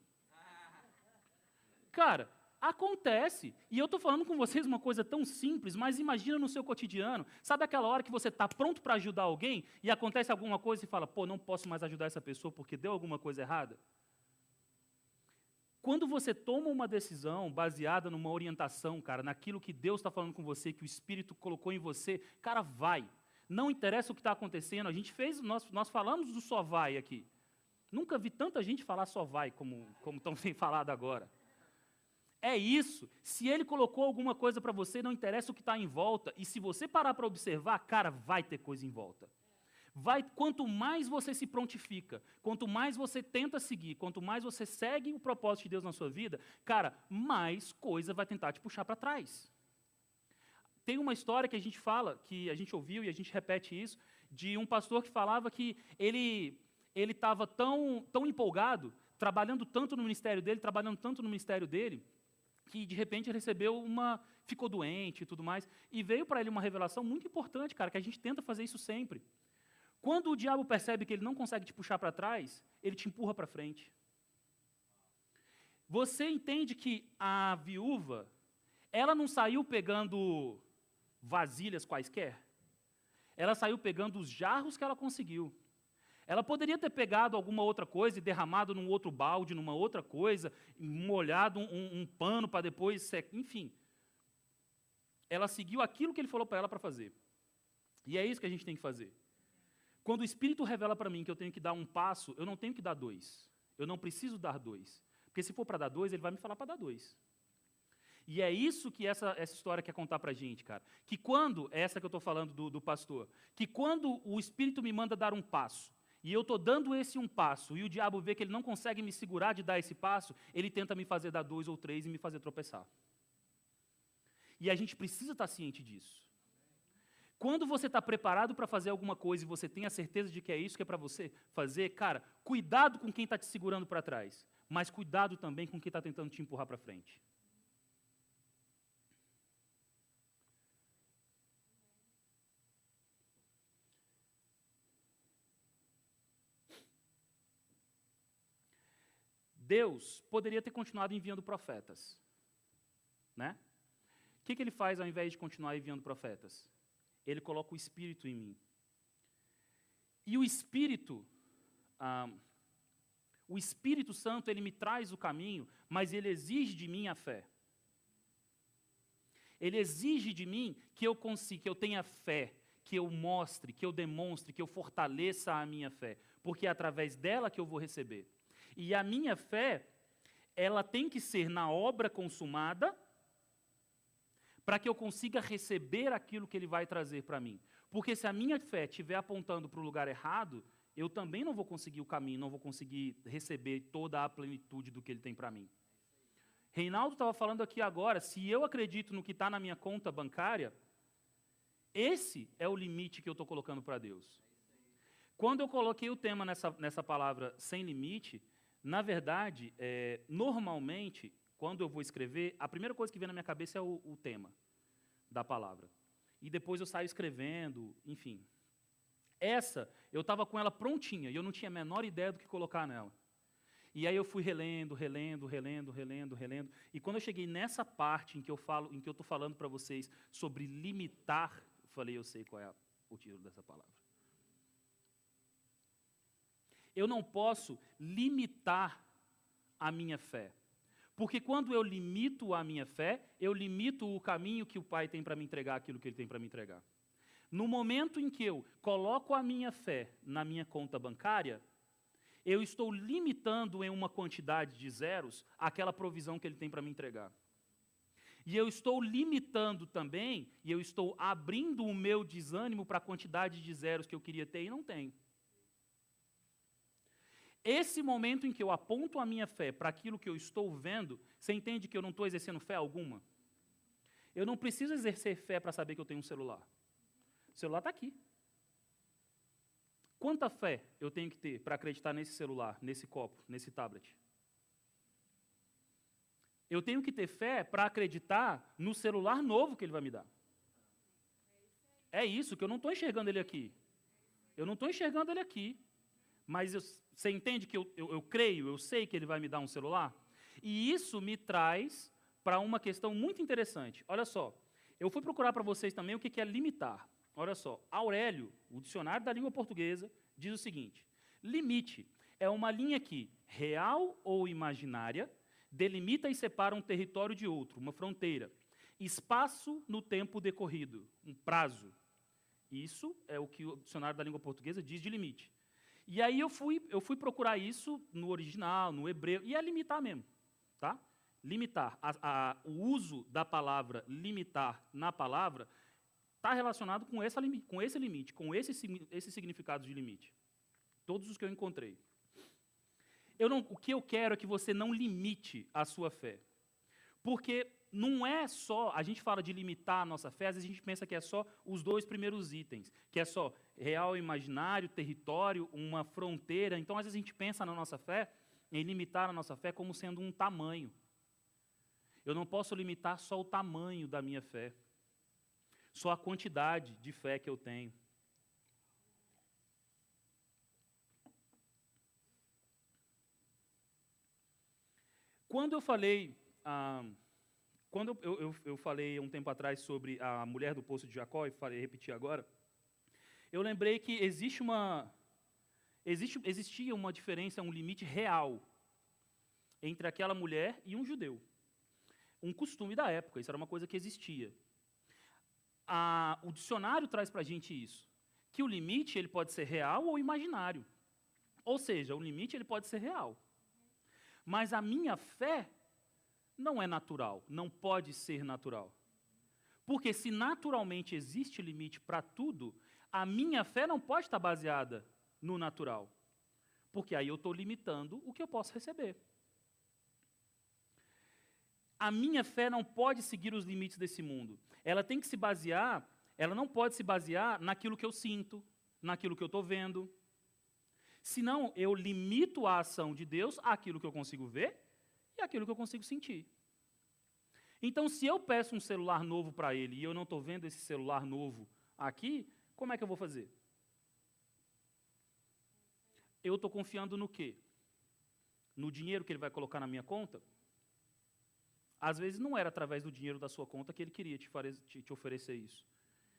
Cara, acontece. E eu estou falando com vocês uma coisa tão simples, mas imagina no seu cotidiano. Sabe aquela hora que você está pronto para ajudar alguém e acontece alguma coisa e fala, pô, não posso mais ajudar essa pessoa porque deu alguma coisa errada? Quando você toma uma decisão baseada numa orientação, cara, naquilo que Deus está falando com você, que o Espírito colocou em você, cara, vai. Não interessa o que está acontecendo. A gente fez, nós, nós falamos do só vai aqui. Nunca vi tanta gente falar só vai como, como estão sendo falado agora. É isso. Se ele colocou alguma coisa para você, não interessa o que está em volta. E se você parar para observar, cara, vai ter coisa em volta. Vai, quanto mais você se prontifica, quanto mais você tenta seguir, quanto mais você segue o propósito de Deus na sua vida, cara, mais coisa vai tentar te puxar para trás. Tem uma história que a gente fala, que a gente ouviu e a gente repete isso, de um pastor que falava que ele ele estava tão, tão empolgado, trabalhando tanto no ministério dele, trabalhando tanto no ministério dele, que de repente recebeu uma. ficou doente e tudo mais. E veio para ele uma revelação muito importante, cara, que a gente tenta fazer isso sempre. Quando o diabo percebe que ele não consegue te puxar para trás, ele te empurra para frente. Você entende que a viúva, ela não saiu pegando vasilhas quaisquer. Ela saiu pegando os jarros que ela conseguiu. Ela poderia ter pegado alguma outra coisa e derramado num outro balde, numa outra coisa, molhado um, um pano para depois secar, enfim. Ela seguiu aquilo que ele falou para ela para fazer. E é isso que a gente tem que fazer. Quando o Espírito revela para mim que eu tenho que dar um passo, eu não tenho que dar dois. Eu não preciso dar dois. Porque se for para dar dois, ele vai me falar para dar dois. E é isso que essa, essa história quer contar para a gente, cara. Que quando, essa que eu estou falando do, do pastor, que quando o Espírito me manda dar um passo, e eu estou dando esse um passo, e o diabo vê que ele não consegue me segurar de dar esse passo, ele tenta me fazer dar dois ou três e me fazer tropeçar. E a gente precisa estar ciente disso. Quando você está preparado para fazer alguma coisa e você tem a certeza de que é isso que é para você fazer, cara, cuidado com quem está te segurando para trás, mas cuidado também com quem está tentando te empurrar para frente. Deus poderia ter continuado enviando profetas, né? O que, que ele faz ao invés de continuar enviando profetas? ele coloca o Espírito em mim. E o Espírito, o Espírito Santo, ele me traz o caminho, mas ele exige de mim a fé. Ele exige de mim que eu consiga, que eu tenha fé, que eu mostre, que eu demonstre, que eu fortaleça a minha fé, porque é através dela que eu vou receber. E a minha fé, ela tem que ser na obra consumada para que eu consiga receber aquilo que ele vai trazer para mim. Porque se a minha fé estiver apontando para o lugar errado, eu também não vou conseguir o caminho, não vou conseguir receber toda a plenitude do que ele tem para mim. Reinaldo estava falando aqui agora, se eu acredito no que está na minha conta bancária, esse é o limite que eu estou colocando para Deus. Quando eu coloquei o tema nessa, nessa palavra sem limite, na verdade, é, normalmente quando eu vou escrever, a primeira coisa que vem na minha cabeça é o, o tema da palavra. E depois eu saio escrevendo, enfim. Essa, eu estava com ela prontinha e eu não tinha a menor ideia do que colocar nela. E aí eu fui relendo, relendo, relendo, relendo, relendo. E quando eu cheguei nessa parte em que eu falo, em que eu estou falando para vocês sobre limitar, eu falei, eu sei qual é o título dessa palavra. Eu não posso limitar a minha fé. Porque quando eu limito a minha fé, eu limito o caminho que o Pai tem para me entregar aquilo que Ele tem para me entregar. No momento em que eu coloco a minha fé na minha conta bancária, eu estou limitando em uma quantidade de zeros aquela provisão que Ele tem para me entregar. E eu estou limitando também, e eu estou abrindo o meu desânimo para a quantidade de zeros que eu queria ter e não tenho. Esse momento em que eu aponto a minha fé para aquilo que eu estou vendo, você entende que eu não estou exercendo fé alguma? Eu não preciso exercer fé para saber que eu tenho um celular. O celular está aqui. Quanta fé eu tenho que ter para acreditar nesse celular, nesse copo, nesse tablet? Eu tenho que ter fé para acreditar no celular novo que ele vai me dar. É isso, que eu não estou enxergando ele aqui. Eu não estou enxergando ele aqui. Mas eu, você entende que eu, eu, eu creio, eu sei que ele vai me dar um celular? E isso me traz para uma questão muito interessante. Olha só, eu fui procurar para vocês também o que é limitar. Olha só, Aurélio, o dicionário da língua portuguesa, diz o seguinte: limite é uma linha que, real ou imaginária, delimita e separa um território de outro, uma fronteira, espaço no tempo decorrido, um prazo. Isso é o que o dicionário da língua portuguesa diz de limite. E aí eu fui, eu fui procurar isso no original, no hebreu, e é limitar mesmo. Tá? Limitar. A, a, o uso da palavra limitar na palavra está relacionado com, essa, com esse limite, com esse, esse significado de limite. Todos os que eu encontrei. Eu não, o que eu quero é que você não limite a sua fé. Porque não é só, a gente fala de limitar a nossa fé, às vezes a gente pensa que é só os dois primeiros itens, que é só real imaginário, território, uma fronteira. Então, às vezes a gente pensa na nossa fé, em limitar a nossa fé como sendo um tamanho. Eu não posso limitar só o tamanho da minha fé, só a quantidade de fé que eu tenho. Quando eu falei ah, quando eu, eu, eu, falei um tempo atrás sobre a mulher do poço de Jacó, e falei, repetir agora, eu lembrei que existe uma, existe, existia uma diferença, um limite real entre aquela mulher e um judeu. Um costume da época, isso era uma coisa que existia. A, o dicionário traz para a gente isso, que o limite ele pode ser real ou imaginário. Ou seja, o limite ele pode ser real. Mas a minha fé não é natural, não pode ser natural. Porque se naturalmente existe limite para tudo, a minha fé não pode estar baseada no natural. Porque aí eu estou limitando o que eu posso receber. A minha fé não pode seguir os limites desse mundo. Ela tem que se basear, ela não pode se basear naquilo que eu sinto, naquilo que eu estou vendo. Senão, eu limito a ação de Deus àquilo que eu consigo ver e aquilo que eu consigo sentir. Então, se eu peço um celular novo para ele e eu não estou vendo esse celular novo aqui, como é que eu vou fazer? Eu estou confiando no quê? No dinheiro que ele vai colocar na minha conta? Às vezes não era através do dinheiro da sua conta que ele queria te, te, te oferecer isso.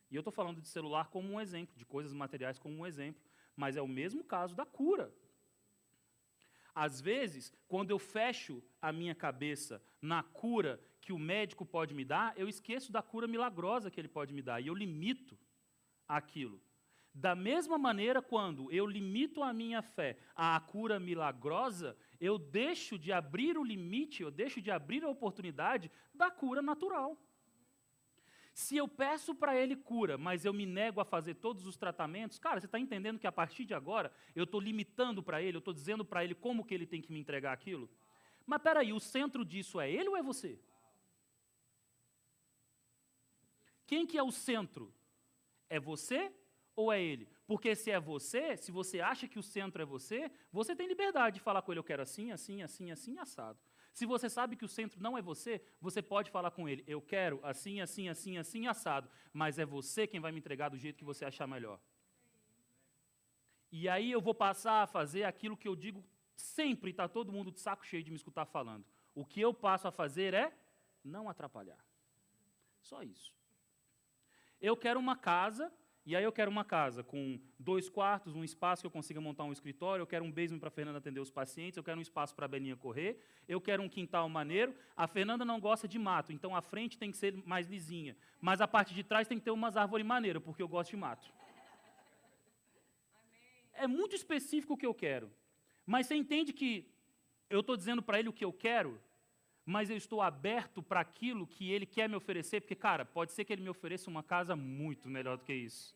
E eu estou falando de celular como um exemplo, de coisas materiais como um exemplo, mas é o mesmo caso da cura. Às vezes, quando eu fecho a minha cabeça na cura que o médico pode me dar, eu esqueço da cura milagrosa que ele pode me dar e eu limito aquilo. Da mesma maneira, quando eu limito a minha fé à cura milagrosa, eu deixo de abrir o limite, eu deixo de abrir a oportunidade da cura natural. Se eu peço para ele cura, mas eu me nego a fazer todos os tratamentos, cara, você está entendendo que a partir de agora eu estou limitando para ele, eu estou dizendo para ele como que ele tem que me entregar aquilo? Mas peraí, o centro disso é ele ou é você? Quem que é o centro? É você ou é ele? Porque se é você, se você acha que o centro é você, você tem liberdade de falar com ele, eu quero assim, assim, assim, assim, assado. Se você sabe que o centro não é você, você pode falar com ele: eu quero assim, assim, assim, assim, assado, mas é você quem vai me entregar do jeito que você achar melhor. E aí eu vou passar a fazer aquilo que eu digo sempre está todo mundo de saco cheio de me escutar falando. O que eu passo a fazer é não atrapalhar. Só isso. Eu quero uma casa e aí eu quero uma casa com dois quartos, um espaço que eu consiga montar um escritório, eu quero um basement para a Fernanda atender os pacientes, eu quero um espaço para a Belinha correr, eu quero um quintal maneiro. A Fernanda não gosta de mato, então a frente tem que ser mais lisinha, mas a parte de trás tem que ter umas árvores maneiras, porque eu gosto de mato. É muito específico o que eu quero. Mas você entende que eu estou dizendo para ele o que eu quero, mas eu estou aberto para aquilo que ele quer me oferecer, porque, cara, pode ser que ele me ofereça uma casa muito melhor do que isso.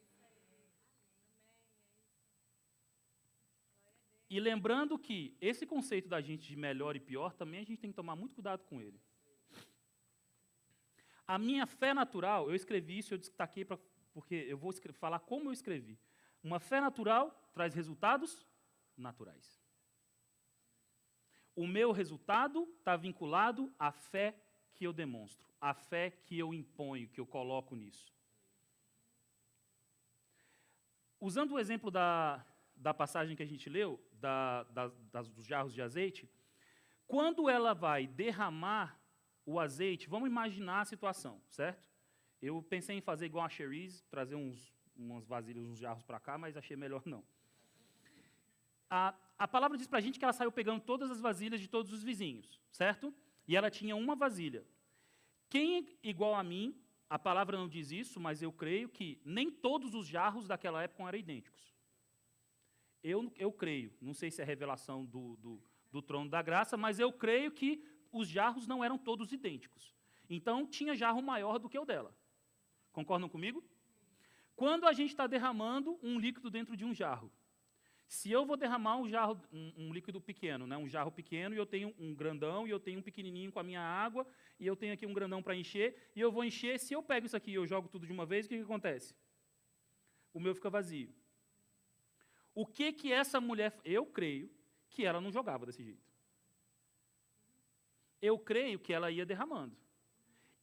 E lembrando que esse conceito da gente de melhor e pior, também a gente tem que tomar muito cuidado com ele. A minha fé natural, eu escrevi isso, eu destaquei pra, porque eu vou falar como eu escrevi. Uma fé natural traz resultados naturais. O meu resultado está vinculado à fé que eu demonstro, à fé que eu imponho, que eu coloco nisso. Usando o exemplo da, da passagem que a gente leu, da, da, das, dos jarros de azeite, quando ela vai derramar o azeite, vamos imaginar a situação, certo? Eu pensei em fazer igual a Cherise, trazer uns, umas vasilhas, uns jarros para cá, mas achei melhor não. A, a palavra diz para a gente que ela saiu pegando todas as vasilhas de todos os vizinhos, certo? E ela tinha uma vasilha. Quem igual a mim, a palavra não diz isso, mas eu creio que nem todos os jarros daquela época eram idênticos. Eu, eu creio, não sei se é revelação do, do, do trono da graça, mas eu creio que os jarros não eram todos idênticos. Então, tinha jarro maior do que o dela. Concordam comigo? Quando a gente está derramando um líquido dentro de um jarro, se eu vou derramar um jarro, um, um, líquido pequeno, né, um jarro pequeno, e eu tenho um grandão, e eu tenho um pequenininho com a minha água, e eu tenho aqui um grandão para encher, e eu vou encher, se eu pego isso aqui e eu jogo tudo de uma vez, o que, que acontece? O meu fica vazio. O que que essa mulher, eu creio que ela não jogava desse jeito. Eu creio que ela ia derramando.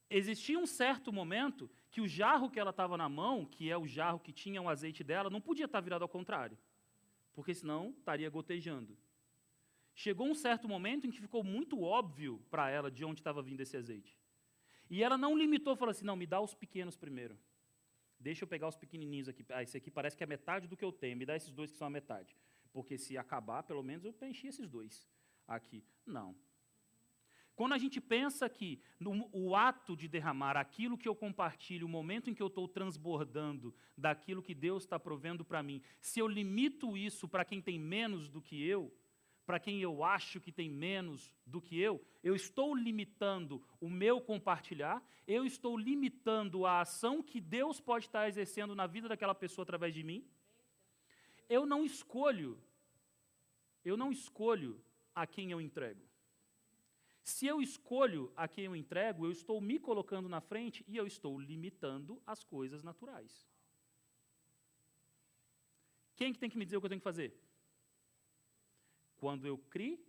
Existia um certo momento que o jarro que ela estava na mão, que é o jarro que tinha o azeite dela, não podia estar virado ao contrário porque senão estaria gotejando. Chegou um certo momento em que ficou muito óbvio para ela de onde estava vindo esse azeite. E ela não limitou, falou assim: não, me dá os pequenos primeiro. Deixa eu pegar os pequenininhos aqui. Ah, esse aqui parece que é metade do que eu tenho. Me dá esses dois que são a metade. Porque se acabar, pelo menos eu preenchi esses dois aqui. Não. Quando a gente pensa que no, o ato de derramar aquilo que eu compartilho, o momento em que eu estou transbordando daquilo que Deus está provendo para mim, se eu limito isso para quem tem menos do que eu, para quem eu acho que tem menos do que eu, eu estou limitando o meu compartilhar, eu estou limitando a ação que Deus pode estar exercendo na vida daquela pessoa através de mim. Eu não escolho, eu não escolho a quem eu entrego. Se eu escolho a quem eu entrego, eu estou me colocando na frente e eu estou limitando as coisas naturais. Quem que tem que me dizer o que eu tenho que fazer? Quando eu criei,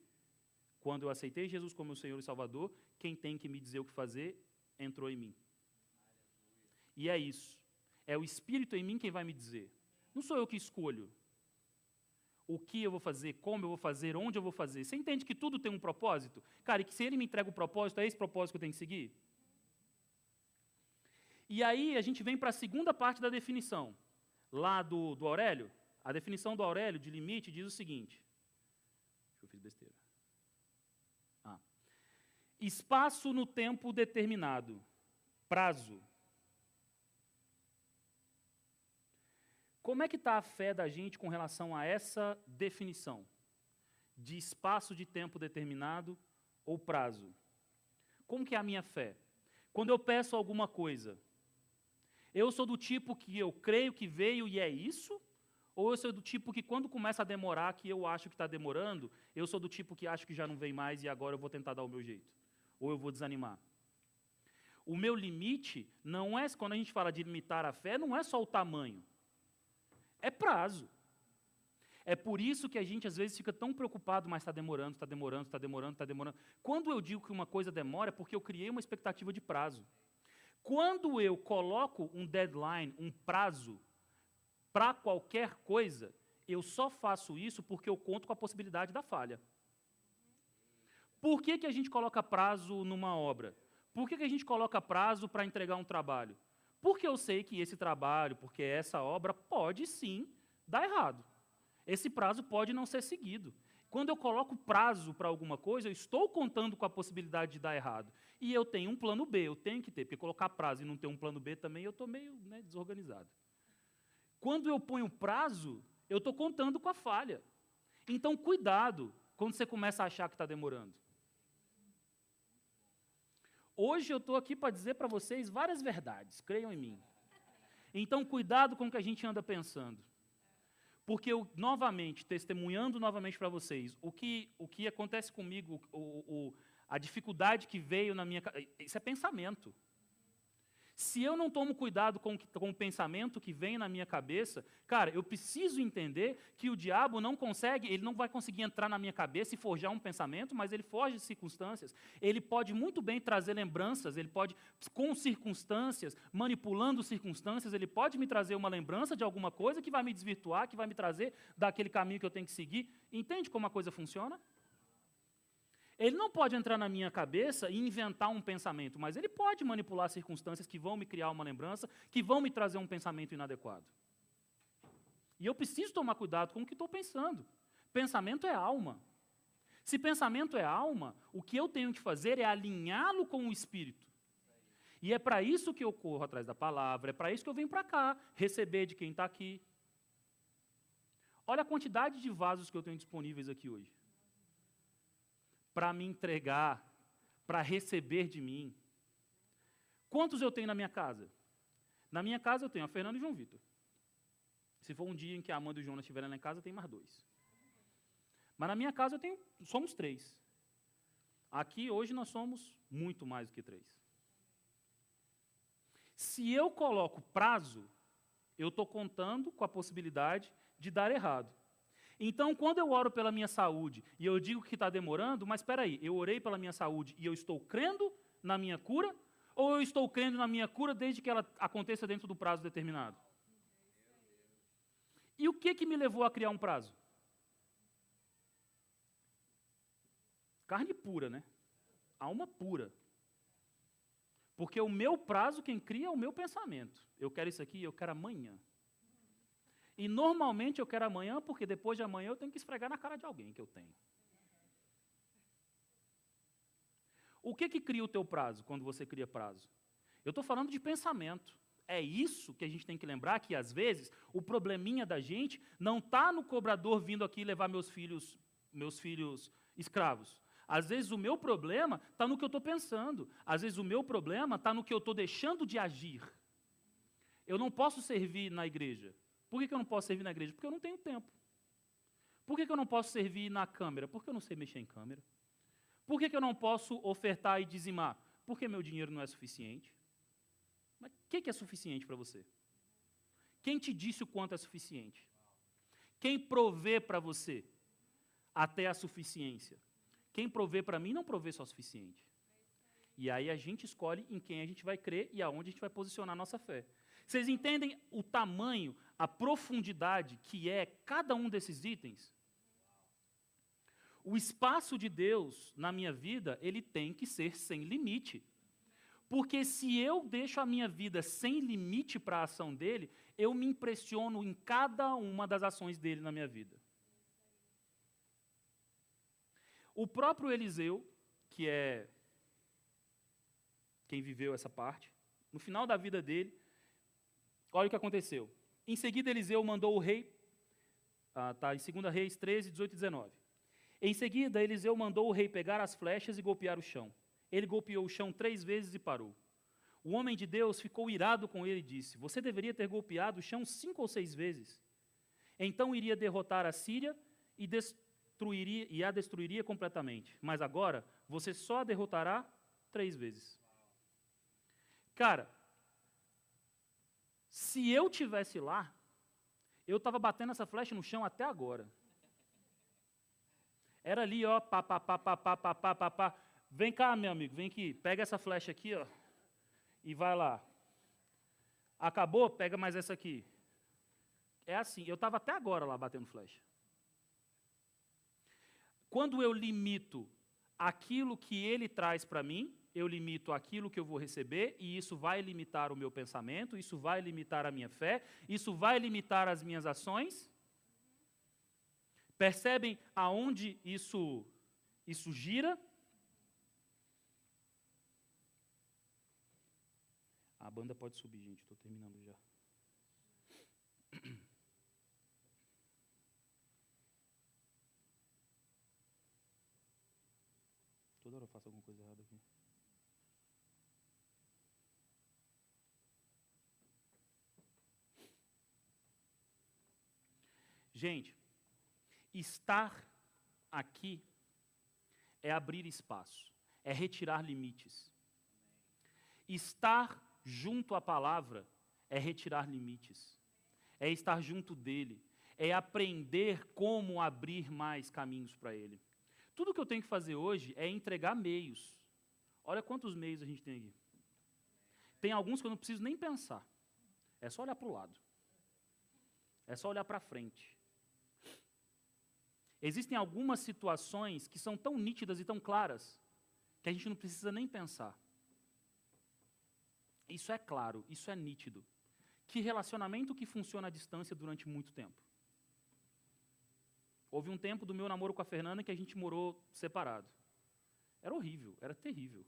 quando eu aceitei Jesus como meu Senhor e Salvador, quem tem que me dizer o que fazer entrou em mim. E é isso. É o Espírito em mim quem vai me dizer. Não sou eu que escolho o que eu vou fazer, como eu vou fazer, onde eu vou fazer. Você entende que tudo tem um propósito? Cara, e que se ele me entrega o propósito, é esse propósito que eu tenho que seguir? E aí a gente vem para a segunda parte da definição, lá do, do Aurélio. A definição do Aurélio de limite diz o seguinte. Eu fiz besteira. Ah. Espaço no tempo determinado. Prazo Como é que está a fé da gente com relação a essa definição de espaço de tempo determinado ou prazo? Como que é a minha fé? Quando eu peço alguma coisa, eu sou do tipo que eu creio que veio e é isso? Ou eu sou do tipo que quando começa a demorar, que eu acho que está demorando, eu sou do tipo que acho que já não vem mais e agora eu vou tentar dar o meu jeito? Ou eu vou desanimar? O meu limite não é, quando a gente fala de limitar a fé, não é só o tamanho é prazo. É por isso que a gente às vezes fica tão preocupado, mas está demorando, está demorando, está demorando, está demorando. Quando eu digo que uma coisa demora, é porque eu criei uma expectativa de prazo. Quando eu coloco um deadline, um prazo, para qualquer coisa, eu só faço isso porque eu conto com a possibilidade da falha. Por que, que a gente coloca prazo numa obra? Por que, que a gente coloca prazo para entregar um trabalho? Porque eu sei que esse trabalho, porque essa obra pode sim dar errado. Esse prazo pode não ser seguido. Quando eu coloco prazo para alguma coisa, eu estou contando com a possibilidade de dar errado. E eu tenho um plano B, eu tenho que ter, porque colocar prazo e não ter um plano B também, eu estou meio né, desorganizado. Quando eu ponho prazo, eu estou contando com a falha. Então, cuidado quando você começa a achar que está demorando. Hoje eu estou aqui para dizer para vocês várias verdades, creiam em mim. Então, cuidado com o que a gente anda pensando. Porque eu, novamente, testemunhando novamente para vocês, o que, o que acontece comigo, o, o, a dificuldade que veio na minha. Isso é pensamento. Se eu não tomo cuidado com, com, o pensamento que vem na minha cabeça, cara, eu preciso entender que o diabo não consegue, ele não vai conseguir entrar na minha cabeça e forjar um pensamento, mas ele foge de circunstâncias. Ele pode muito bem trazer lembranças, ele pode, com circunstâncias, manipulando circunstâncias, ele pode me trazer uma lembrança de alguma coisa que vai me desvirtuar, que vai me trazer daquele caminho que eu tenho que seguir. Entende como a coisa funciona? Ele não pode entrar na minha cabeça e inventar um pensamento, mas ele pode manipular circunstâncias que vão me criar uma lembrança, que vão me trazer um pensamento inadequado. E eu preciso tomar cuidado com o que estou pensando. Pensamento é alma. Se pensamento é alma, o que eu tenho que fazer é alinhá-lo com o espírito. E é para isso que eu corro atrás da palavra, é para isso que eu venho para cá, receber de quem está aqui. Olha a quantidade de vasos que eu tenho disponíveis aqui hoje para me entregar, para receber de mim. Quantos eu tenho na minha casa? Na minha casa eu tenho a Fernanda e o João Vitor. Se for um dia em que a Amanda e o Jonas estiverem lá em casa, tem mais dois. Mas na minha casa eu tenho, somos três. Aqui hoje nós somos muito mais do que três. Se eu coloco prazo, eu estou contando com a possibilidade de dar errado. Então, quando eu oro pela minha saúde e eu digo que está demorando, mas espera aí, eu orei pela minha saúde e eu estou crendo na minha cura? Ou eu estou crendo na minha cura desde que ela aconteça dentro do prazo determinado? E o que, que me levou a criar um prazo? Carne pura, né? Alma pura. Porque o meu prazo, quem cria é o meu pensamento. Eu quero isso aqui, eu quero amanhã. E normalmente eu quero amanhã, porque depois de amanhã eu tenho que esfregar na cara de alguém que eu tenho. O que, que cria o teu prazo quando você cria prazo? Eu estou falando de pensamento. É isso que a gente tem que lembrar que às vezes o probleminha da gente não está no cobrador vindo aqui levar meus filhos, meus filhos escravos. Às vezes o meu problema está no que eu estou pensando. Às vezes o meu problema está no que eu estou deixando de agir. Eu não posso servir na igreja. Por que, que eu não posso servir na igreja? Porque eu não tenho tempo. Por que, que eu não posso servir na câmera? Porque eu não sei mexer em câmera. Por que, que eu não posso ofertar e dizimar? Porque meu dinheiro não é suficiente. Mas o que, que é suficiente para você? Quem te disse o quanto é suficiente? Quem provê para você até a suficiência? Quem provê para mim não provê só o suficiente. E aí a gente escolhe em quem a gente vai crer e aonde a gente vai posicionar a nossa fé. Vocês entendem o tamanho, a profundidade que é cada um desses itens? O espaço de Deus na minha vida, ele tem que ser sem limite. Porque se eu deixo a minha vida sem limite para a ação dele, eu me impressiono em cada uma das ações dele na minha vida. O próprio Eliseu, que é quem viveu essa parte, no final da vida dele, Olha o que aconteceu. Em seguida, Eliseu mandou o rei, ah, tá, em 2 Reis 13, 18 e 19. Em seguida, Eliseu mandou o rei pegar as flechas e golpear o chão. Ele golpeou o chão três vezes e parou. O homem de Deus ficou irado com ele e disse: Você deveria ter golpeado o chão cinco ou seis vezes. Então iria derrotar a Síria e, destruiria, e a destruiria completamente. Mas agora você só a derrotará três vezes. Cara, se eu tivesse lá, eu estava batendo essa flecha no chão até agora. Era ali, ó, pá, pá, pá, pá, pá, pá, pá, pá, pá. Vem cá, meu amigo, vem aqui. Pega essa flecha aqui, ó, e vai lá. Acabou? Pega mais essa aqui. É assim, eu estava até agora lá batendo flecha. Quando eu limito aquilo que ele traz para mim, eu limito aquilo que eu vou receber, e isso vai limitar o meu pensamento, isso vai limitar a minha fé, isso vai limitar as minhas ações. Percebem aonde isso, isso gira? A banda pode subir, gente, estou terminando já. Toda hora eu faço alguma coisa errada aqui. Gente, estar aqui é abrir espaço, é retirar limites. Estar junto à palavra é retirar limites, é estar junto dele, é aprender como abrir mais caminhos para ele. Tudo que eu tenho que fazer hoje é entregar meios. Olha quantos meios a gente tem aqui. Tem alguns que eu não preciso nem pensar. É só olhar para o lado. É só olhar para frente. Existem algumas situações que são tão nítidas e tão claras que a gente não precisa nem pensar. Isso é claro, isso é nítido. Que relacionamento que funciona à distância durante muito tempo? Houve um tempo do meu namoro com a Fernanda que a gente morou separado. Era horrível, era terrível.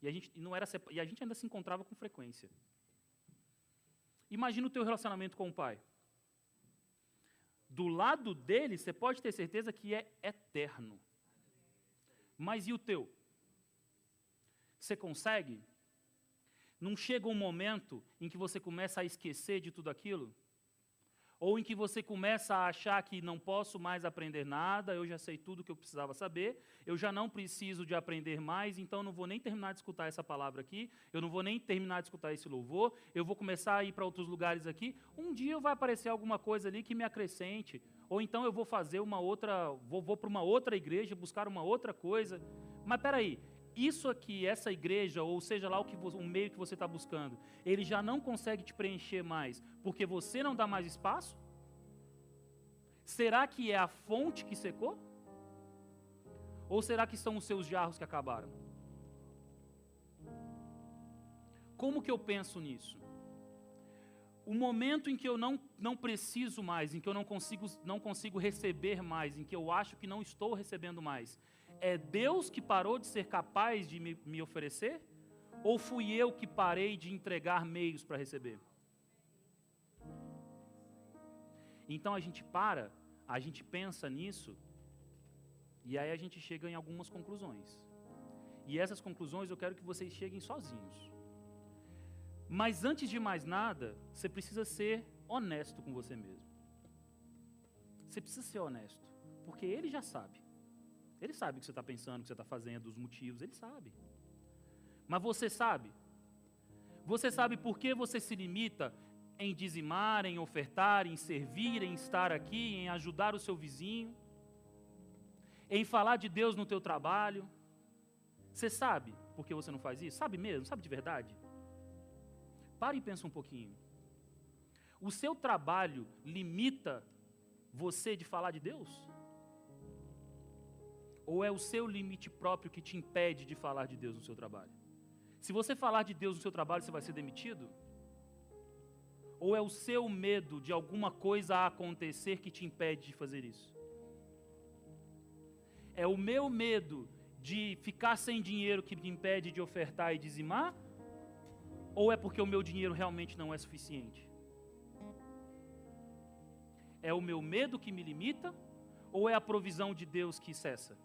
E a gente, não era e a gente ainda se encontrava com frequência. Imagina o teu relacionamento com o pai. Do lado dele, você pode ter certeza que é eterno. Mas e o teu? Você consegue? Não chega um momento em que você começa a esquecer de tudo aquilo? Ou em que você começa a achar que não posso mais aprender nada, eu já sei tudo o que eu precisava saber, eu já não preciso de aprender mais, então não vou nem terminar de escutar essa palavra aqui, eu não vou nem terminar de escutar esse louvor, eu vou começar a ir para outros lugares aqui. Um dia vai aparecer alguma coisa ali que me acrescente, ou então eu vou fazer uma outra, vou, vou para uma outra igreja buscar uma outra coisa. Mas peraí, isso aqui, essa igreja, ou seja lá o, que, o meio que você está buscando, ele já não consegue te preencher mais, porque você não dá mais espaço? Será que é a fonte que secou? Ou será que são os seus jarros que acabaram? Como que eu penso nisso? O momento em que eu não, não preciso mais, em que eu não consigo, não consigo receber mais, em que eu acho que não estou recebendo mais, é Deus que parou de ser capaz de me, me oferecer? Ou fui eu que parei de entregar meios para receber? Então a gente para, a gente pensa nisso, e aí a gente chega em algumas conclusões. E essas conclusões eu quero que vocês cheguem sozinhos. Mas antes de mais nada, você precisa ser honesto com você mesmo. Você precisa ser honesto, porque ele já sabe. Ele sabe o que você está pensando, o que você está fazendo, os motivos, ele sabe. Mas você sabe? Você sabe por que você se limita em dizimar, em ofertar, em servir, em estar aqui, em ajudar o seu vizinho, em falar de Deus no teu trabalho? Você sabe por que você não faz isso? Sabe mesmo? Sabe de verdade? Pare e pensa um pouquinho. O seu trabalho limita você de falar de Deus? Ou é o seu limite próprio que te impede de falar de Deus no seu trabalho? Se você falar de Deus no seu trabalho, você vai ser demitido? Ou é o seu medo de alguma coisa acontecer que te impede de fazer isso? É o meu medo de ficar sem dinheiro que me impede de ofertar e dizimar? Ou é porque o meu dinheiro realmente não é suficiente? É o meu medo que me limita? Ou é a provisão de Deus que cessa?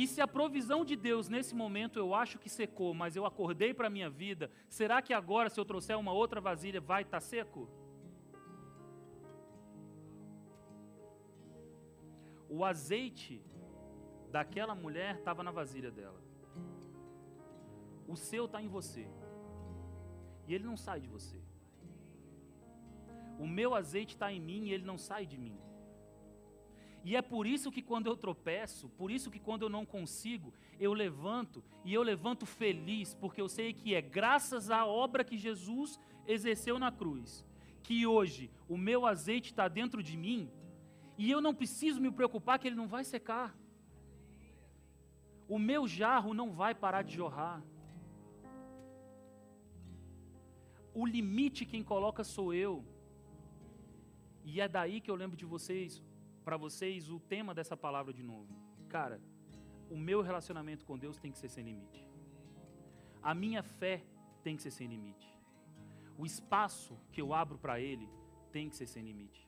E se a provisão de Deus nesse momento eu acho que secou, mas eu acordei para a minha vida, será que agora, se eu trouxer uma outra vasilha, vai estar tá seco? O azeite daquela mulher estava na vasilha dela. O seu está em você. E ele não sai de você. O meu azeite está em mim e ele não sai de mim. E é por isso que quando eu tropeço, por isso que quando eu não consigo, eu levanto e eu levanto feliz, porque eu sei que é graças à obra que Jesus exerceu na cruz, que hoje o meu azeite está dentro de mim e eu não preciso me preocupar que ele não vai secar. O meu jarro não vai parar de jorrar. O limite quem coloca sou eu. E é daí que eu lembro de vocês, para vocês, o tema dessa palavra de novo. Cara, o meu relacionamento com Deus tem que ser sem limite. A minha fé tem que ser sem limite. O espaço que eu abro para Ele tem que ser sem limite.